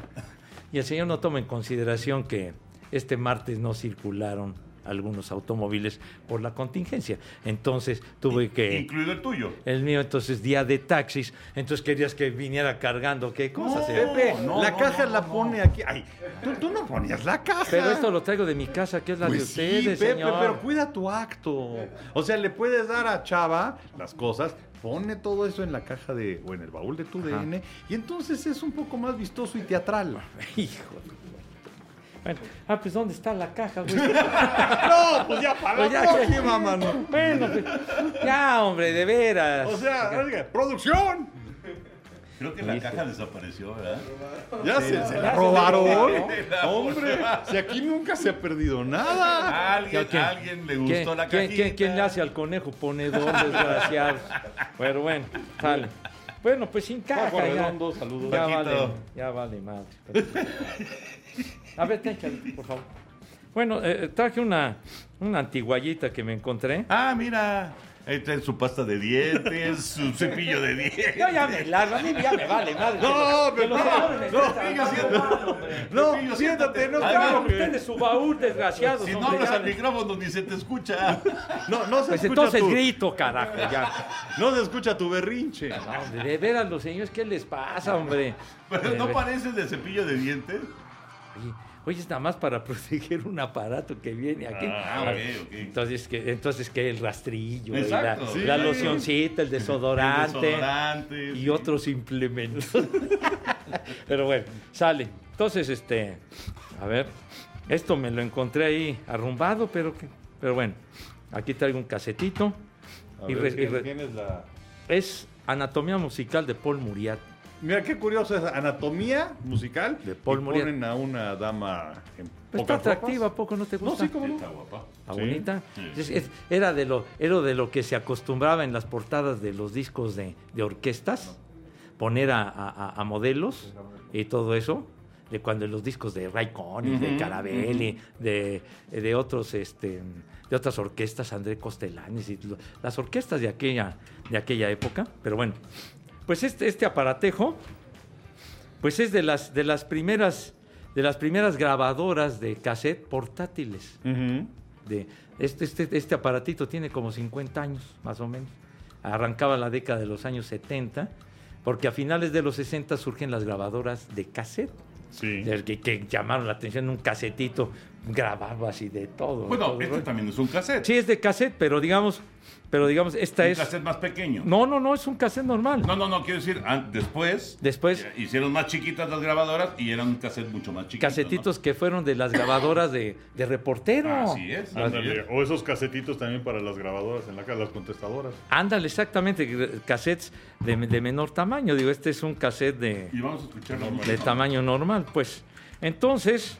Y el señor no toma en consideración que este martes no circularon algunos automóviles por la contingencia. Entonces tuve que... Incluido el tuyo. El mío, entonces, día de taxis. Entonces querías que viniera cargando qué cosas. No, eh? Pepe, no, la no, caja no, la no. pone aquí. Ay, tú, tú no ponías la caja. Pero esto lo traigo de mi casa, que es la Pues de sí, ustedes, Pepe, señor. pero cuida tu acto. O sea, le puedes dar a Chava las cosas, pone todo eso en la caja de, o en el baúl de tu Ajá. DN, y entonces es un poco más vistoso y teatral. [laughs] Hijo Bueno, ah, pues ¿dónde está la caja, güey? [laughs] No, pues ya para Pues la ya, próxima, mano. Bueno, pues, ya, hombre, de veras. O sea, oiga, producción. Creo que la caja desapareció, ¿verdad? Ya se, se ya la robaron. Hombre, si aquí nunca se ha perdido nada. Alguien, ¿Quién- alguien le ¿Quién- gustó la quién, cajita. quién- quién le hace al conejo ponedor, desgraciado? Pero bueno, sale. Bueno, pues sin caja Paco ya. Redondo, saludos. Ya Paquito. vale, ya vale madre. A ver, échale, por favor. Bueno, eh, traje una, una antiguallita que me encontré. Ah, mira. Ahí trae su pasta de dientes, su cepillo de dientes. Yo ya me largo, a mí ya me vale madre. No, los no, no. No, Pepillo, siéntate, no claro que- ustedes su baúl, desgraciados. Si no hablas al micrófono ni se te escucha. No, no se Pues escucha entonces tu, grito, carajo, ya. no se escucha tu berrinche. No, de veras, los señores, ¿qué les pasa, hombre? Pero De no parece de cepillo de dientes. Oye, oye, es nada más para [laughs] proteger un aparato que viene aquí. Ah, ok, ok. Entonces, que, entonces que el rastrillo, Exacto. la, Sí. la locioncita, el desodorante, El desodorante, y sí. otros implementos. [laughs] Pero bueno, sale. Entonces, este, a ver, esto me lo encontré ahí arrumbado, pero, que- pero bueno, aquí traigo un casetito. A Y ver, re- y re- ¿quién es la...? Es Anatomía Musical de Paul Muriat. Mira, qué curioso es anatomía musical. De Paul y Muriel. ponen a una dama en Pues está atractiva, ¿a poco no te No, gusta? sí, cómo no. Está guapa. Está Sí. bonita. Sí. Es- es- era, de lo, era de lo que se acostumbraba en las portadas de los discos de, de orquestas, poner a, a- a modelos y todo eso, de cuando en los discos de Ray Conniff, de Ujú, Carabelli, de, de otros este de otras orquestas, André Costelanes y lo- las orquestas de aquella, de aquella época. Pero bueno, pues este, este aparatejo, pues es de las, de las primeras, de las primeras grabadoras de cassette portátiles de este, este, este aparatito tiene como 50 años, más o menos. Arrancaba la década de los años 70, porque a finales de los 60 surgen las grabadoras de cassette, Sí. que llamaron la atención, un casetito grabado así de todo. Bueno, todo, este ¿no? también es un cassette. Sí, es de cassette, pero digamos, pero digamos, esta un es... cassette más pequeño. No, no, no, es un cassette normal. No, no, no, quiero decir, ah, después, Después- ya hicieron más chiquitas las grabadoras y eran un cassette mucho más chiquito. Casetitos que fueron de las grabadoras de, de reportero. Así es. Ándale, O esos casetitos también para las grabadoras en la casa, las contestadoras. Ándale, exactamente, cassettes de, de menor tamaño. Digo, este es un cassette de, Y vamos a escuchar la de tamaño normal, pues. Entonces,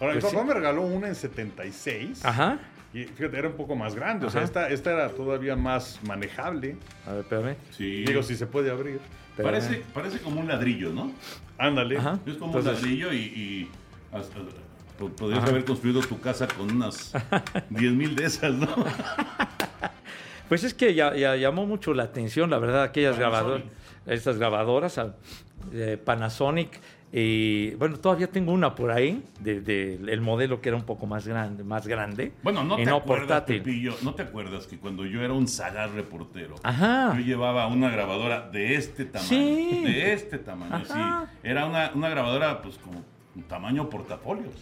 Ahora, mi Pues papá sí. me regaló una en 76. ajá. Y fíjate, era un poco más grande. O sea, esta, esta era todavía más manejable. A ver, espérame. Sí. Digo, si se puede abrir. espérame. parece, parece como un ladrillo, ¿no? Ándale. Ajá. Es como Entonces- un ladrillo y, y hasta- po- podrías Ajá. haber construido tu casa con unas 10 mil de esas, ¿no? [laughs] Pues es que ya, ya llamó mucho la atención, la verdad, aquellas grabadoras, estas grabadoras, eh, Panasonic. Y bueno, todavía tengo una por ahí, de, de- el modelo que era un poco más grande, más grande. Bueno, no te no acuerdas. Pepillo, no te acuerdas que cuando yo era un sagar reportero, Ajá. yo llevaba una grabadora de este tamaño, Sí. de este tamaño, Ajá. sí. Era una, una grabadora, pues, como un tamaño portafolios.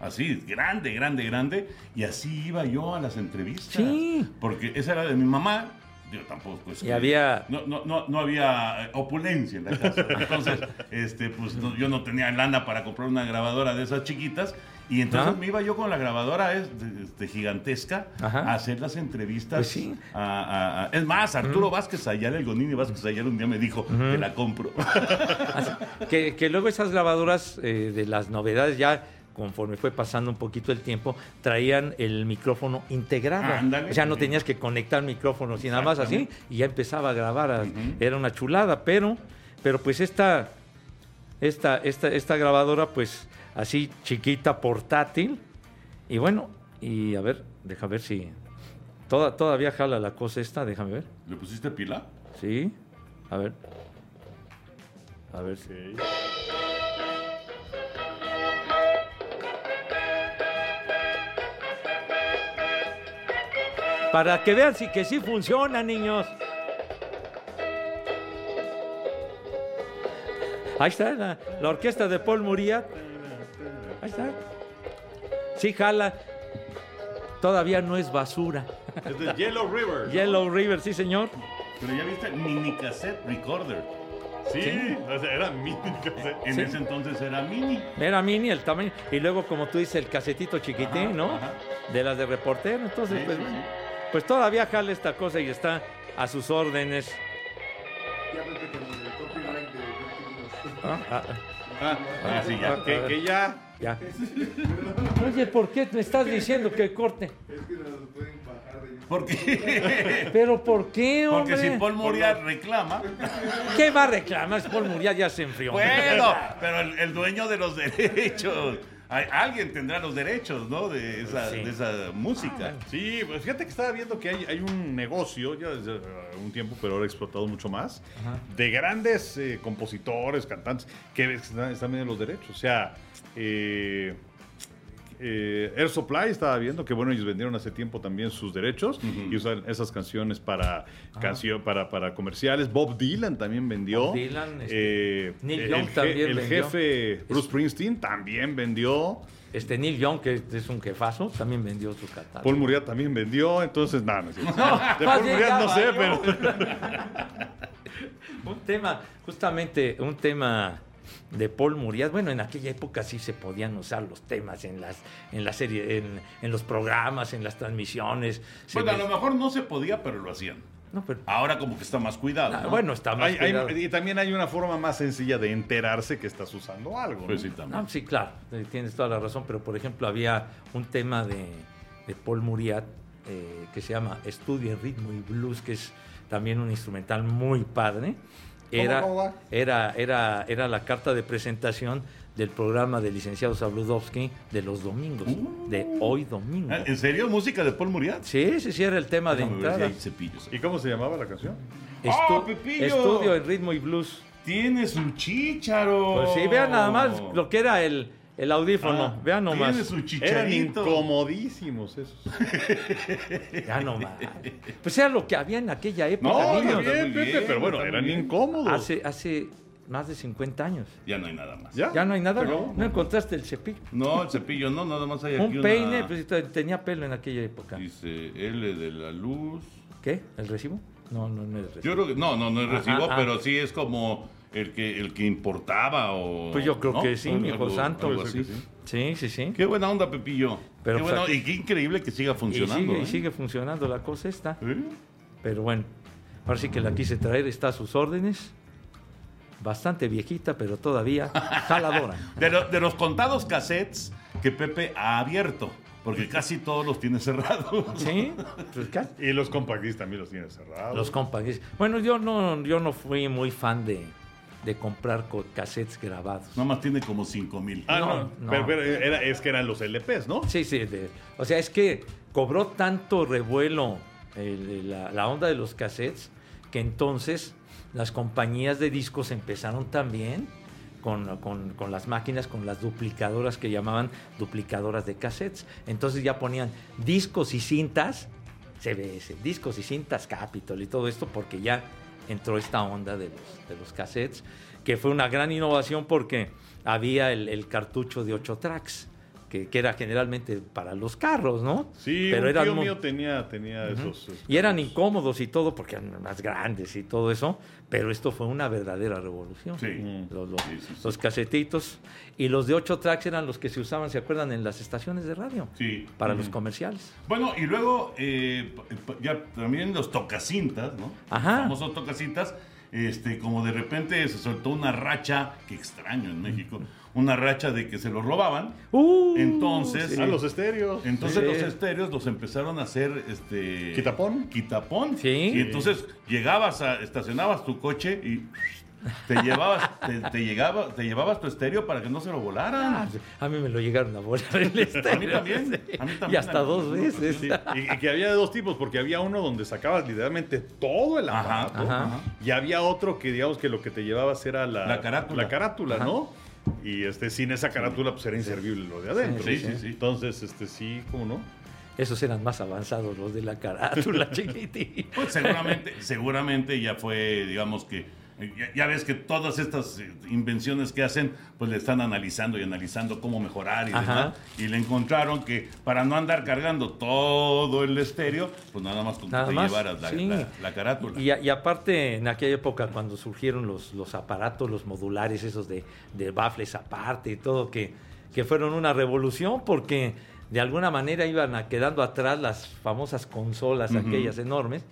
Así, grande, grande, grande. Y así iba yo a las entrevistas. Sí. Porque esa era de mi mamá. Yo tampoco. Es Y que- había- No, no, no, no había eh, opulencia en la casa. Entonces, [laughs] este, pues no- yo no tenía lana para comprar una grabadora de esas chiquitas. Y entonces me iba yo con la grabadora este, gigantesca Ajá. a hacer las entrevistas. Pues sí. a- a- a- es más, Arturo Vázquez Ayala, el Gonini Vázquez Ayala, un día me dijo, te la compro. [laughs] Que luego esas grabadoras eh, de las novedades ya conforme fue pasando un poquito el tiempo, traían el micrófono integrado. Ándale. o sea, no tenías que conectar micrófonos y nada más así, y ya empezaba a grabar. a-. Era una chulada, pero, pero pues esta, esta, esta, esta grabadora, pues así chiquita, portátil, y bueno, y a ver, deja ver si... Toda, todavía jala la cosa esta, déjame ver. ¿Le pusiste pila? Sí, a ver. A ver si... Para que vean si que sí funciona, niños. Ahí está la, la orquesta de Paul Muriat. Ahí está. Sí, jala. Todavía no es basura. Es de Yellow River. ¿no? Yellow River, sí, señor. Pero ya viste, mini cassette recorder. Sí, o sea, era mini cassette. En Sí. ese entonces era mini. Era mini el tamaño. Y luego, como tú dices, el casetito chiquitín, Ajá, ¿no? ajá. De las de reportero. Entonces, Sí, pues, bueno. Pues todavía jala esta cosa y está a sus órdenes. Ya vete con el copyright de Víctor Ah, ah, Ah, Ah, sí, ya. Que, que ya. ya. [laughs] Oye, ¿por qué me estás diciendo que corte? Es que nos pueden bajar de. ¿Por qué? [laughs] ¿Pero por qué, hombre? Porque si Paul Muriat reclama, [laughs] ¿Qué va a reclamar? Paul Muriat ya se enfrió. bueno, pero el, el dueño de los derechos. Hay- alguien tendrá los derechos, ¿no? De esa, Sí. de esa música. Sí, pues fíjate que estaba viendo que hay, hay un negocio, ya desde un tiempo, pero ahora explotado mucho más, de grandes eh, compositores, cantantes, que están, están vendiendo los derechos. O sea, eh, eh, Air Supply estaba viendo que, bueno, ellos vendieron hace tiempo también sus derechos y usan esas canciones para, canción, para, para comerciales. Bob Dylan también vendió. Bob Dylan, este, Eh, Neil el Young je- también El vendió. jefe Bruce Springsteen también vendió. Este Neil Young, que es un jefazo, también vendió su catálogo. Paul Muriat también vendió, entonces nada, [laughs] no, de Paul Muriat no sé, pero [laughs] Un tema, justamente un tema de Paul Muriat. Bueno, en aquella época sí se podían usar los temas en las, en la serie, en, en los programas, en las transmisiones. Se Bueno, a lo mejor no se podía, pero lo hacían. No, pero- Ahora como que está más cuidado. ah, ¿no? bueno, está más hay- hay- cuidado. y también hay una forma más sencilla de enterarse que estás usando algo. Pues ¿no? sí, también. No, sí, claro, tienes toda la razón, pero por ejemplo había un tema de, de Paul Muriat eh, que se llama Estudio en Ritmo y Blues, que es también un instrumental muy padre. Era, cómo va? era, era, era la carta de presentación del programa del licenciado Sabludowski de los domingos, de hoy domingo. ¿En serio? ¿Música de Paul Muriat? Sí, sí, sí, era el tema de Déjame entrada. cepillos. ¿Y cómo se llamaba la canción? Estu- ¡Ah, Pepillo! Estudio en Ritmo y Blues. Tiene su chícharo. Pues sí, vean nada más lo que era el, el audífono. Ah, vean nomás. Tiene su Eran chicharito. incomodísimos esos. [laughs] Ya nomás. Pues era lo que había en aquella época, No, niños. está bien, Pepe, bien, pero bueno, eran bien. incómodos. Hace, hace más de 50 años. Ya no hay nada más. ¿Ya? Ya no hay nada. Pero- No encontraste el cepillo. No, el cepillo no, nada más hay aquí Un una- peine, pues te- tenía pelo en aquella época. Dice L de la luz. ¿Qué? ¿El recibo? No, no, no es el recibo. Yo creo que no, no, no es Ajá, recibo, ah. pero sí es como el que el que importaba o Pues yo creo ¿no? que sí, mi hijo santo. algo así. sí. Sí, sí, sí. Qué buena onda, Pepillo. Pero, qué pues, y qué increíble que siga Y funcionando. sigue, y ¿eh? sigue funcionando la cosa esta. ¿Eh? Pero bueno, ahora sí que la quise traer, está a sus órdenes. Bastante viejita, pero todavía [laughs] jaladora. De, lo- de los contados cassettes que Pepe ha abierto, porque casi todos los tiene cerrados. [laughs] ¿Sí? Pues, ¿qué? Y los compact discs también los tienen cerrados. Los compacts. Bueno, yo no, yo no fui muy fan de, de comprar co- cassettes grabados. Nada más tiene como 5 mil. Ah, no, No, no. Pero, pero era- es que eran los LPs, ¿no? Sí, sí. de- o sea, es que cobró tanto revuelo el- la, la onda de los cassettes que entonces las compañías de discos empezaron también con, con- con las máquinas, con las duplicadoras que llamaban duplicadoras de cassettes. Entonces ya ponían discos y cintas, CBS, discos y cintas Capitol y todo esto porque ya entró esta onda de los, de los cassettes, que fue una gran innovación porque había el, el cartucho de 8 tracks. Que, que era generalmente para los carros, ¿no? Sí, Pero un eran tío mío tenía, tenía esos, esos- y eran incómodos y todo porque eran más grandes y todo eso, pero esto fue una verdadera revolución. Sí. Los, los- Sí, sí, sí. los casetitos y los de 8 tracks eran los que se usaban, ¿se acuerdan? En las estaciones de radio Sí. para los comerciales. Bueno, y luego eh, ya también los tocacintas, ¿no? Ajá. Los famosos tocacintas, este, como de repente se soltó una racha, que extraño en México, una racha de que se los robaban. Uh, Entonces, Ah, los estéreos. Entonces Sí. los estéreos los empezaron a hacer este ¿Quitapón? Quitapón. Sí. Y entonces llegabas a, estacionabas tu coche y te llevabas, te, te llegaba, te llevabas tu estéreo para que no se lo volaran. Ah, a mí me lo llegaron a volar el [laughs] estéreo. A mí también, a mí también, Y hasta a- dos veces. Sí, y, y que había de dos tipos, porque había uno donde sacabas literalmente todo el Ajá, aparato. ajá. Y había otro que, digamos, que lo que te llevabas era la, La carátula. la carátula, Ajá. ¿no? Y este, sin esa carátula, pues era inservible lo de adentro. Sí, sí, sí. Entonces, este, sí, ¿cómo no? Esos eran más avanzados, los de la carátula [laughs] chiquitita. Pues seguramente, seguramente ya fue, digamos que, eh, ya, ya ves que todas estas eh, invenciones que hacen, pues le están analizando y analizando cómo mejorar y Ajá. demás. Y le encontraron que para no andar cargando todo el estéreo, pues nada más con que te más, llevaras la, sí. la- la carátula. Y, aparte, en aquella época, cuando surgieron los, los aparatos, los modulares, esos de, de baffles aparte y todo, que, que fueron una revolución porque de alguna manera iban a- quedando atrás las famosas consolas, aquellas enormes.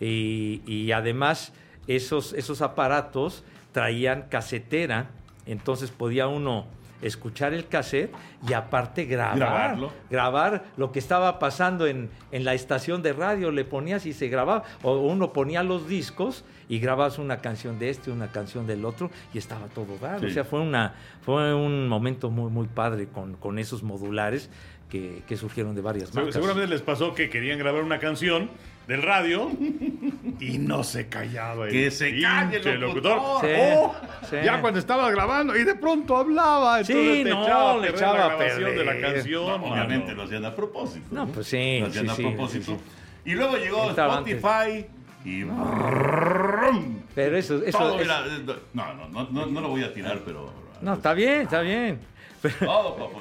Y, y además, esos, esos aparatos traían casetera, entonces podía uno escuchar el cassette y aparte grabar. Grabarlo. Grabar lo que estaba pasando en, en la estación de radio, le ponías y se grababa. O uno ponía los discos y grababas una canción de este, una canción del otro y estaba todo dado. Sí. O sea, fue, una, fue un momento muy, muy padre con, con esos modulares que, que surgieron de varias marcas. Seguramente les pasó que querían grabar una canción del radio [laughs] y no se callaba. el Que se calle el locutor. Sí, O sí. Ya cuando estaba grabando y de pronto hablaba. Sí, entonces te no, echaba a le perder echaba la a grabación de la perder. canción. Mano. obviamente lo hacían a propósito. No, pues sí, Lo hacían sí, a sí, propósito. sí, sí. Y luego llegó Estaba Spotify y. brum, Pero eso, eso, todo, mira, no, no, no, no, no lo voy a tirar, pero. no, está bien, está bien. Pero,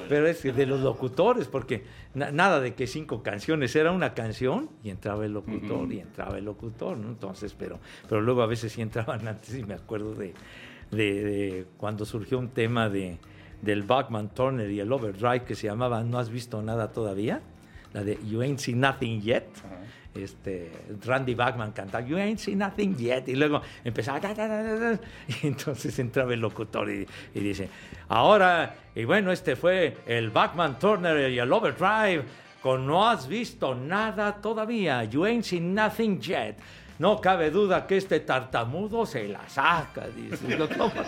pero es que de los locutores, porque na- nada de que cinco canciones, era una canción y entraba el locutor y entraba el locutor, ¿no? Entonces, pero, pero luego a veces sí entraban [laughs] antes y me acuerdo de, de- de cuando surgió un tema de, del Bachman Turner y el Overdrive que se llamaba No has visto nada todavía, la de You Ain't Seen Nothing Yet. Este, Randy Bachman cantaba You ain't seen nothing yet y luego empezaba "Da, da, da, da, da", y entonces entraba el locutor y, y dice ahora y bueno este fue el Bachman Turner y el Overdrive con no has visto nada todavía You ain't seen nothing yet no cabe duda que este tartamudo se la saca dice [laughs] Lo toma.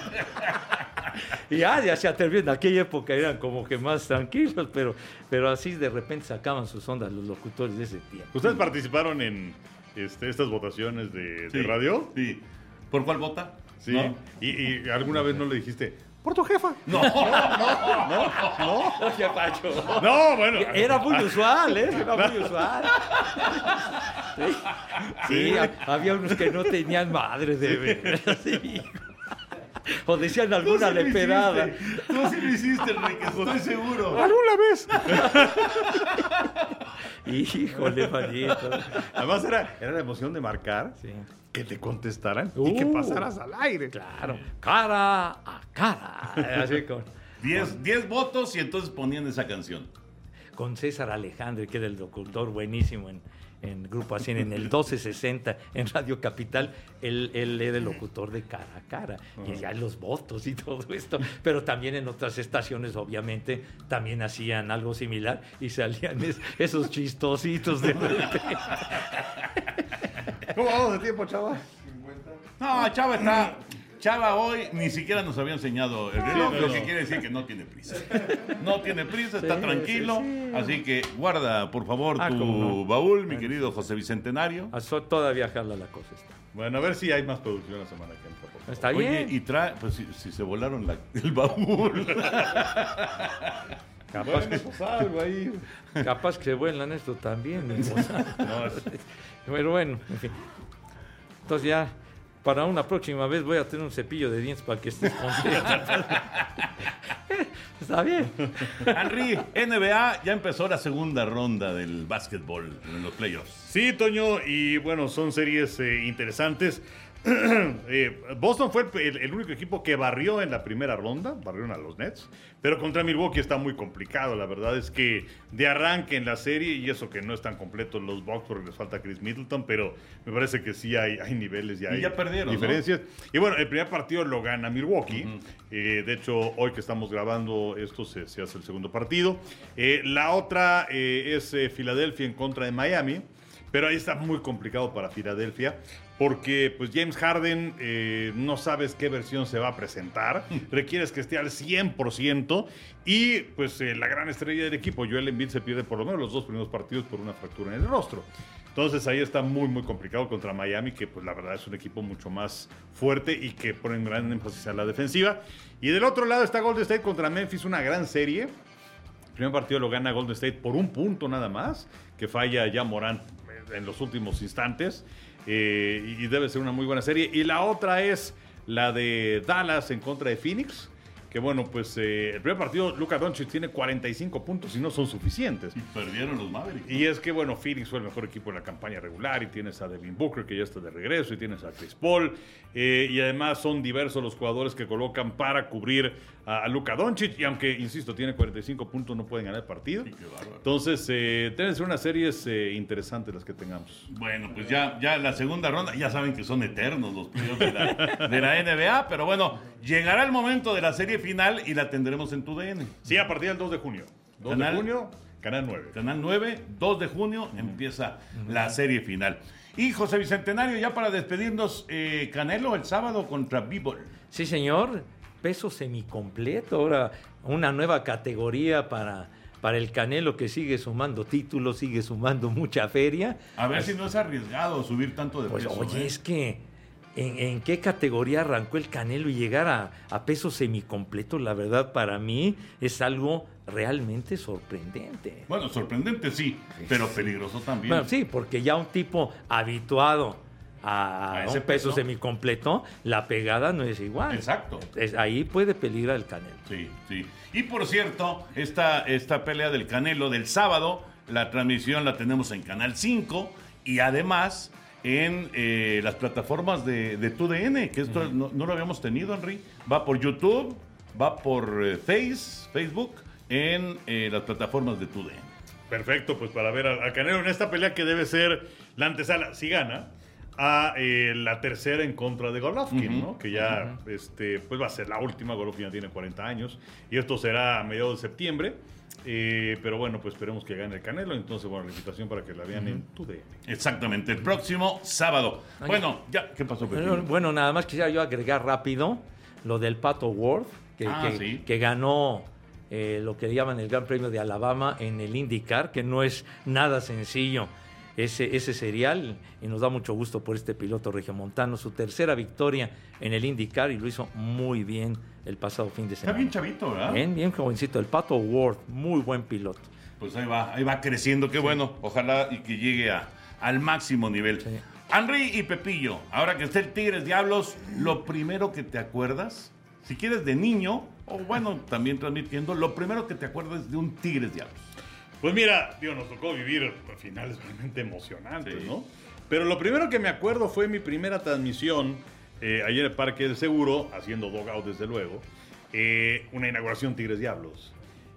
Y ya, ya se atrevían. En aquella época eran como que más tranquilos, pero, pero así de repente sacaban sus ondas los locutores de ese tiempo. ¿Ustedes participaron en este, estas votaciones de, radio? Sí. ¿Por cuál vota? Sí. ¿No? Y, y alguna vez no le dijiste, por tu jefa. No. [laughs] Oye, [laughs] Pacho. No, bueno. Era muy usual, ¿eh? Era muy [laughs] usual. Sí, Sí, ha- había unos que no tenían madre de ver. Sí. O decían alguna sí leperada. Tú sí lo hiciste, Enrique, estoy seguro. ¿Alguna vez? Híjole, manito. Además era, era la emoción de marcar, Sí. Que te contestaran y que Uh. pasaras al aire. Claro. Cara a cara. [laughs] Así con, Diez, diez votos y entonces ponían esa canción. con César Alejandre, que era el locutor buenísimo en, en Grupo Así, en el 1260 en Radio Capital, él, él era el locutor de cara a cara, y ya los votos y todo esto, pero también en otras estaciones, obviamente, también hacían algo similar y salían es- esos chistositos de repente. ¿Cómo vamos de tiempo, chava? No, Chava está. Chava hoy ni siquiera nos había enseñado el reloj, lo no. que quiere decir que no tiene prisa. [laughs] No tiene prisa, está tranquilo. sí, sí. Así que guarda, por favor, Ah, tu no. baúl, mi querido José Bicentenario. So- Todavía jala la cosa está. Bueno, a ver si hay más producción la semana que entra. por favor. Está Oye, bien. y trae, pues si, si se volaron la- el baúl. [laughs] Capaz, que, pues algo ahí. capaz que se vuelan esto también. No, [laughs] es- Pero bueno, en fin. Entonces ya, para una próxima vez voy a tener un cepillo de dientes para que estés contento. Está bien. Henry, NBA, ya empezó la segunda ronda del básquetbol en los playoffs. Sí, Toño, y bueno, son series eh, interesantes. [clears throat] Eh, Boston fue el, el único equipo que barrió en la primera ronda, barrieron a los Nets, pero contra Milwaukee está muy complicado. La verdad es que de arranque en la serie, y eso que no están completos los Bucks porque les falta Chris Middleton, pero me parece que sí hay, hay niveles y hay ya perdieron, ¿no? diferencias. Y bueno, el primer partido lo gana Milwaukee. Eh, de hecho, hoy que estamos grabando esto se, se hace el segundo partido. Eh, la otra es Filadelfia en contra de Miami. Pero ahí está muy complicado para Filadelfia porque pues James Harden eh, no sabes qué versión se va a presentar, [laughs] requieres que esté al 100% y pues eh, la gran estrella del equipo, Joel Embiid se pierde por lo menos los dos primeros partidos por una fractura en el rostro. Entonces ahí está muy muy complicado contra Miami que pues la verdad es un equipo mucho más fuerte y que pone un gran énfasis a la defensiva. Y del otro lado está Golden State contra Memphis, una gran serie. El primer partido lo gana Golden State por un punto nada más, que falla ya Morant en los últimos instantes. Eh, y debe ser una muy buena serie. Y la otra es la de Dallas en contra de Phoenix. Que bueno, pues eh, el primer partido, Luka Doncic tiene 45 puntos y no son suficientes. Y perdieron los Mavericks. Y es que, bueno, Phoenix fue el mejor equipo en la campaña regular y tienes a Devin Booker que ya está de regreso y tienes a Chris Paul. eh, y además son diversos los jugadores que colocan para cubrir a, Luka Doncic. Y aunque, insisto, tiene 45 puntos, no pueden ganar el partido. Sí, qué bárbaro. Entonces, eh, deben ser unas series eh, interesantes las que tengamos. Bueno, pues ya, ya la segunda ronda, ya saben que son eternos los playoffs de la, de la NBA, pero bueno, llegará el momento de la serie final y la tendremos en tu DN. Sí, a partir del 2 de junio. 2 Canal- de junio, Canal 9. Canal 9, 2 de junio, empieza la serie final. Y José Bicentenario, ya para despedirnos, eh, Canelo el sábado contra Bíbol. Sí, señor. Peso semicompleto. Ahora una nueva categoría para, para el Canelo que sigue sumando títulos, sigue sumando mucha feria. A ver si no es arriesgado subir tanto de Pues peso. oye, ¿eh? es que ¿en, en qué categoría arrancó el Canelo y llegar a, a peso semicompleto, la verdad para mí es algo realmente sorprendente. Bueno, sorprendente sí, pero peligroso también. Bueno, sí, porque ya un tipo habituado a, A a ese un peso peso. semicompleto, la pegada no es igual. Exacto. Es- ahí puede peligrar el Canelo. Sí, sí. Y por cierto, esta, esta pelea del Canelo del sábado, la transmisión la tenemos en Canal 5 y además en eh, las plataformas de, de TUDN, que esto no, no lo habíamos tenido, Henry. Va por YouTube, va por eh, Face, Facebook, en eh, las plataformas de TUDN. Perfecto, pues para ver al, al Canelo en esta pelea que debe ser la antesala, si gana, a eh, la tercera en contra de Golovkin, ¿no? Que ya este, pues va a ser la última. Golovkin ya tiene 40 años y esto será a mediados de septiembre. Eh, pero bueno, pues esperemos que gane el Canelo. Entonces, bueno, la invitación para que la vean en tu DN. Exactamente, el próximo sábado. Ay. Bueno, ya, ¿qué pasó? Bueno, bueno, nada más quisiera yo agregar rápido lo del Pato Ward, que, Ah, que- sí. que ganó eh, lo que llaman el Gran Premio de Alabama en el IndyCar, que no es nada sencillo ese, ese serial, y nos da mucho gusto por este piloto regiomontano, su tercera victoria en el IndyCar, y lo hizo muy bien el pasado fin de Está semana. bien chavito, ¿verdad? Bien, bien jovencito, el Pato Ward, muy buen piloto. Pues ahí va, ahí va creciendo, qué bueno. Ojalá y que llegue a, al máximo nivel. Sí. Henry y Pepillo, ahora que esté el Tigres Diablos, lo primero que te acuerdas, si quieres de niño, o bueno, también transmitiendo, lo primero que te acuerdas de un Tigres Diablos. Pues mira, digo, nos tocó vivir finales realmente emocionantes, Sí. ¿no? Pero lo primero que me acuerdo fue mi primera transmisión eh, ayer en el Parque del Seguro, haciendo dogout desde luego, eh, una inauguración Tigres Diablos.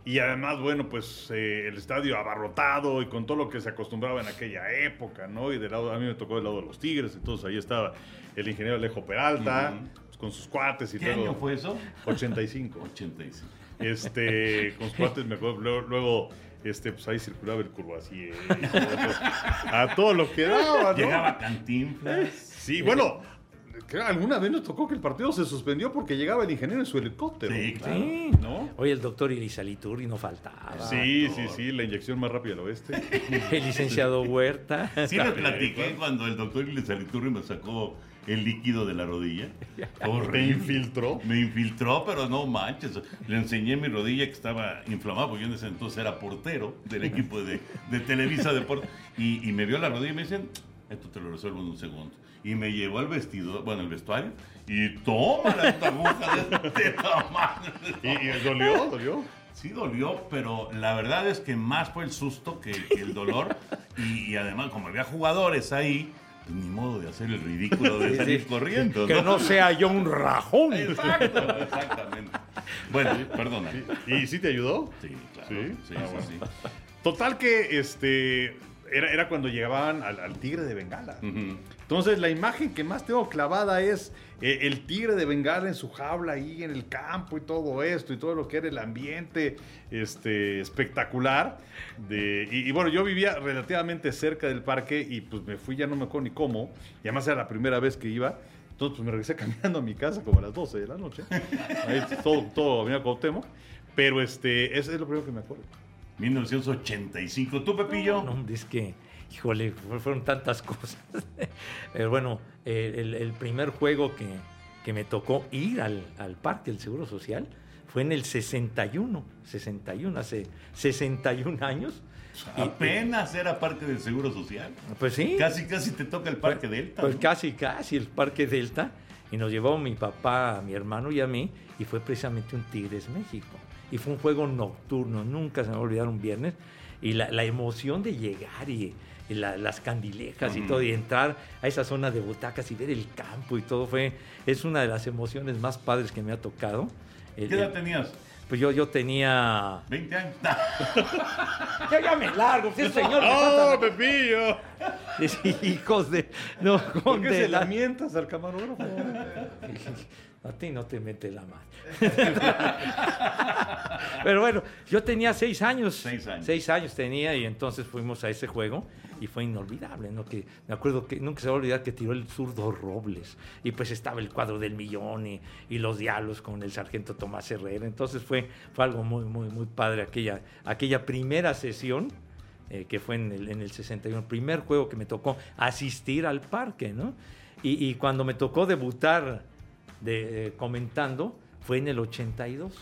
Y además, bueno, pues eh, el estadio abarrotado y con todo lo que se acostumbraba en aquella época, ¿no? Y del lado, a mí me tocó del lado de los Tigres, entonces ahí estaba el ingeniero Alejo Peralta, Ujú. pues, con sus cuates y ¿Qué todo. año fue eso? 85 85. [laughs] este, con sus cuates, me acuerdo, luego, luego, este, pues ahí circulaba el curvacier, y todo eso. a todo lo que daba, ¿no? Llegaba Cantinflas. Sí, bueno, alguna vez nos tocó que el partido se suspendió porque llegaba el ingeniero en su helicóptero. Sí, claro. Sí. ¿No? Oye, el doctor Irizaliturri no faltaba. Sí, sí, sí, la inyección más rápida del oeste. [laughs] El licenciado Huerta. Sí les platiqué cuando el doctor Ilizaliturri me sacó el líquido de la rodilla. [laughs] Horrible. infiltró. Me infiltró, pero no manches. Le enseñé mi rodilla que estaba inflamada, porque yo en ese entonces era portero del equipo de, de Televisa [laughs] Deportes. Y, y me vio la rodilla y me dicen, esto te lo resuelvo en un segundo. Y me llevó al vestido, bueno, el vestuario, y toma la aguja de este tamaño. ¿Y, y dolió? ¿Dolió? Sí dolió, pero la verdad es que más fue el susto que, que el dolor. Y, y además, como había jugadores ahí, ni modo de hacer el ridículo de [laughs] salir sí. corriendo. Que no sea yo un rajón. Exacto, exactamente. Bueno, perdona. ¿Y sí te ayudó? Sí, claro. ¿Sí? Sí, Ah, sí, bueno. sí. Total que este era, era cuando llegaban al, al tigre de Bengala. Entonces la imagen que más tengo clavada es eh, el tigre de Bengala en su jaula ahí en el campo y todo esto y todo lo que era el ambiente este, espectacular. De, y, y bueno, yo vivía relativamente cerca del parque y pues me fui ya no me acuerdo ni cómo. Y además era la primera vez que iba. Entonces pues me regresé [laughs] caminando a mi casa como a las 12 de la noche. Ahí todo, todo Avenida Cuauhtémoc. Pero este, ese es lo primero que me acuerdo. 1985. ¿Tú, Pepillo? No, es que, híjole, fu- fueron tantas [laughs] cosas. Pero bueno, el, primer juego que, que me tocó ir al, al Parque del Seguro Social fue en el 61, 61, hace 61 años. Y- Apenas era parte del Seguro Social. Pues sí. Casi, casi te toca el Parque Delta. Pues ¿no? casi, casi, el Parque Delta. Y nos llevó mi papá, mi hermano y a mí, y fue precisamente un Tigres México. Y fue un juego nocturno, nunca se me va a olvidar un viernes. Y la, la emoción de llegar y, y la- las candilejas y todo, y entrar a esa zona de butacas y ver el campo y todo, fue, es una de las emociones más padres que me ha tocado. El- ¿Qué edad el- tenías? pues yo, yo tenía... 20 años. [laughs] Ya, ya me largo, [laughs] sí, señor. me ¡Oh, faltan- Pepillo! Hijos de... No, ¿Por con qué de se la- lamientas al camarógrafo? [laughs] A ti no te mete la mano. [laughs] Pero bueno, yo tenía seis años. Seis años. Seis años tenía y entonces fuimos a ese juego y fue inolvidable, ¿no? Que me acuerdo que nunca se va a olvidar que tiró el zurdo Robles y pues estaba el cuadro del millón y, y los diablos con el sargento Tomás Herrera. Entonces fue, fue algo muy, muy, muy padre aquella, aquella primera sesión. eh, que fue en el, en el 61, el primer juego que me tocó asistir al parque, ¿no? Y, y cuando me tocó debutar de, eh, comentando, fue en el 82,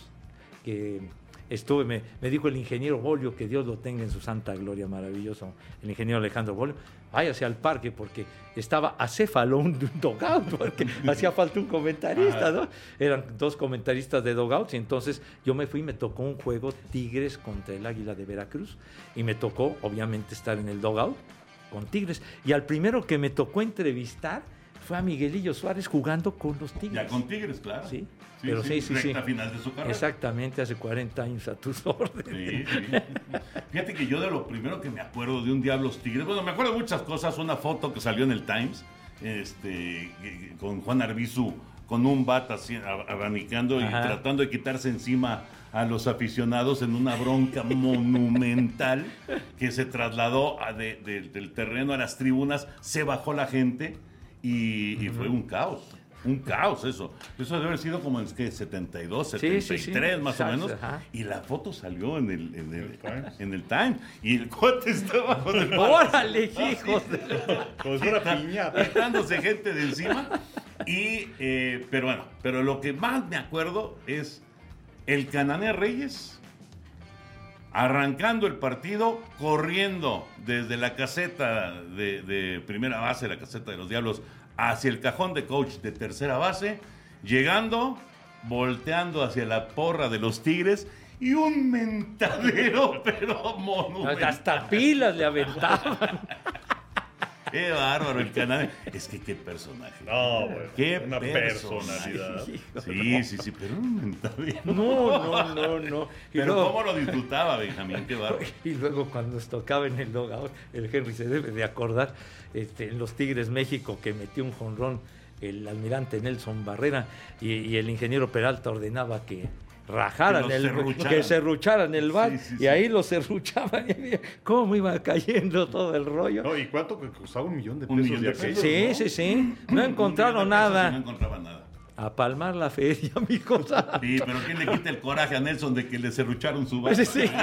que estuve, me, me dijo el ingeniero Bolio, que Dios lo tenga en su santa gloria, maravilloso, el ingeniero Alejandro Bolio, váyase al parque porque estaba acéfalo un dogout, [laughs] porque hacía falta un comentarista, ¿no? Eran dos comentaristas de dogouts y entonces yo me fui y me tocó un juego Tigres contra el Águila de Veracruz y me tocó, obviamente, estar en el dogout con Tigres. Y al primero que me tocó entrevistar fue a Miguelillo Suárez jugando con los Tigres. Ya con Tigres, claro. Sí, pero sí, sí, sí. final de su carrera. Exactamente, hace 40 años a tus [laughs] órdenes. Sí, sí. Fíjate que yo de lo primero que me acuerdo de un Diablos Tigres, bueno, me acuerdo de muchas cosas, una foto que salió en el Times, este, con Juan Arbizu con un bat así, ab- abanicando y tratando de quitarse encima a los aficionados en una bronca [laughs] monumental que se trasladó a de- de- del terreno a las tribunas, se bajó la gente y, y fue un caos. Un caos eso. Eso debe haber sido como en ¿qué? 72, Sí, 73 sí, sí. más o menos. ajá. Y la foto salió en el, en el, en el Times. Y el cuate estaba con el [laughs] ¡Órale, Ah, sí. hijos. Como si fuera piñata. quitándose gente de encima. Y, eh, pero bueno, pero lo que más me acuerdo es el Canané Reyes arrancando el partido, corriendo desde la caseta de, de primera base, la caseta de los Diablos, hacia el cajón de coach de tercera base, llegando, volteando hacia la porra de los Tigres y un mentadero, [laughs] pero monumental. Hasta pilas le aventaban. Qué bárbaro el canal. Es que qué personaje. No, güey. Qué Una personalidad. Sí, sí, sí, pero un. No, no, no, no. Y Pero luego- cómo lo disfrutaba Benjamín, qué bárbaro. [laughs] Y luego cuando tocaba en el logout, el Henry se debe de acordar, este, en los Tigres México que metió un jonrón el almirante Nelson Barrera y, y el ingeniero Peralta ordenaba que rajaran Que el serrucharan. que serrucharan el bar Sí, sí, y sí. ahí lo serruchaban [laughs] y cómo iba cayendo todo el rollo. No, ¿Y cuánto que costaba un millón de Un pesos? millón de pesos. Sí, no? sí, sí. No encontraron No nada. encontraban nada. A palmar la feria, [laughs] mi cosa. Sí, pero ¿quién le quita el coraje a Nelson de que le serrucharon su barco? Sí, sí. [laughs]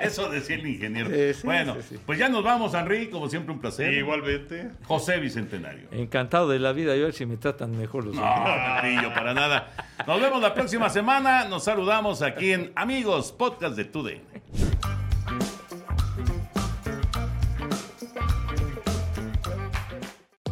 Eso decía el ingeniero. Sí, sí, bueno, sí, sí. pues ya nos vamos, Henry, como siempre un placer. Sí, igualmente. José Bicentenario. Encantado de la vida, yo a ver si me tratan mejor los No, Pepillo, para nada. Nos vemos la próxima semana. Nos saludamos aquí en Amigos Podcast de TUDN.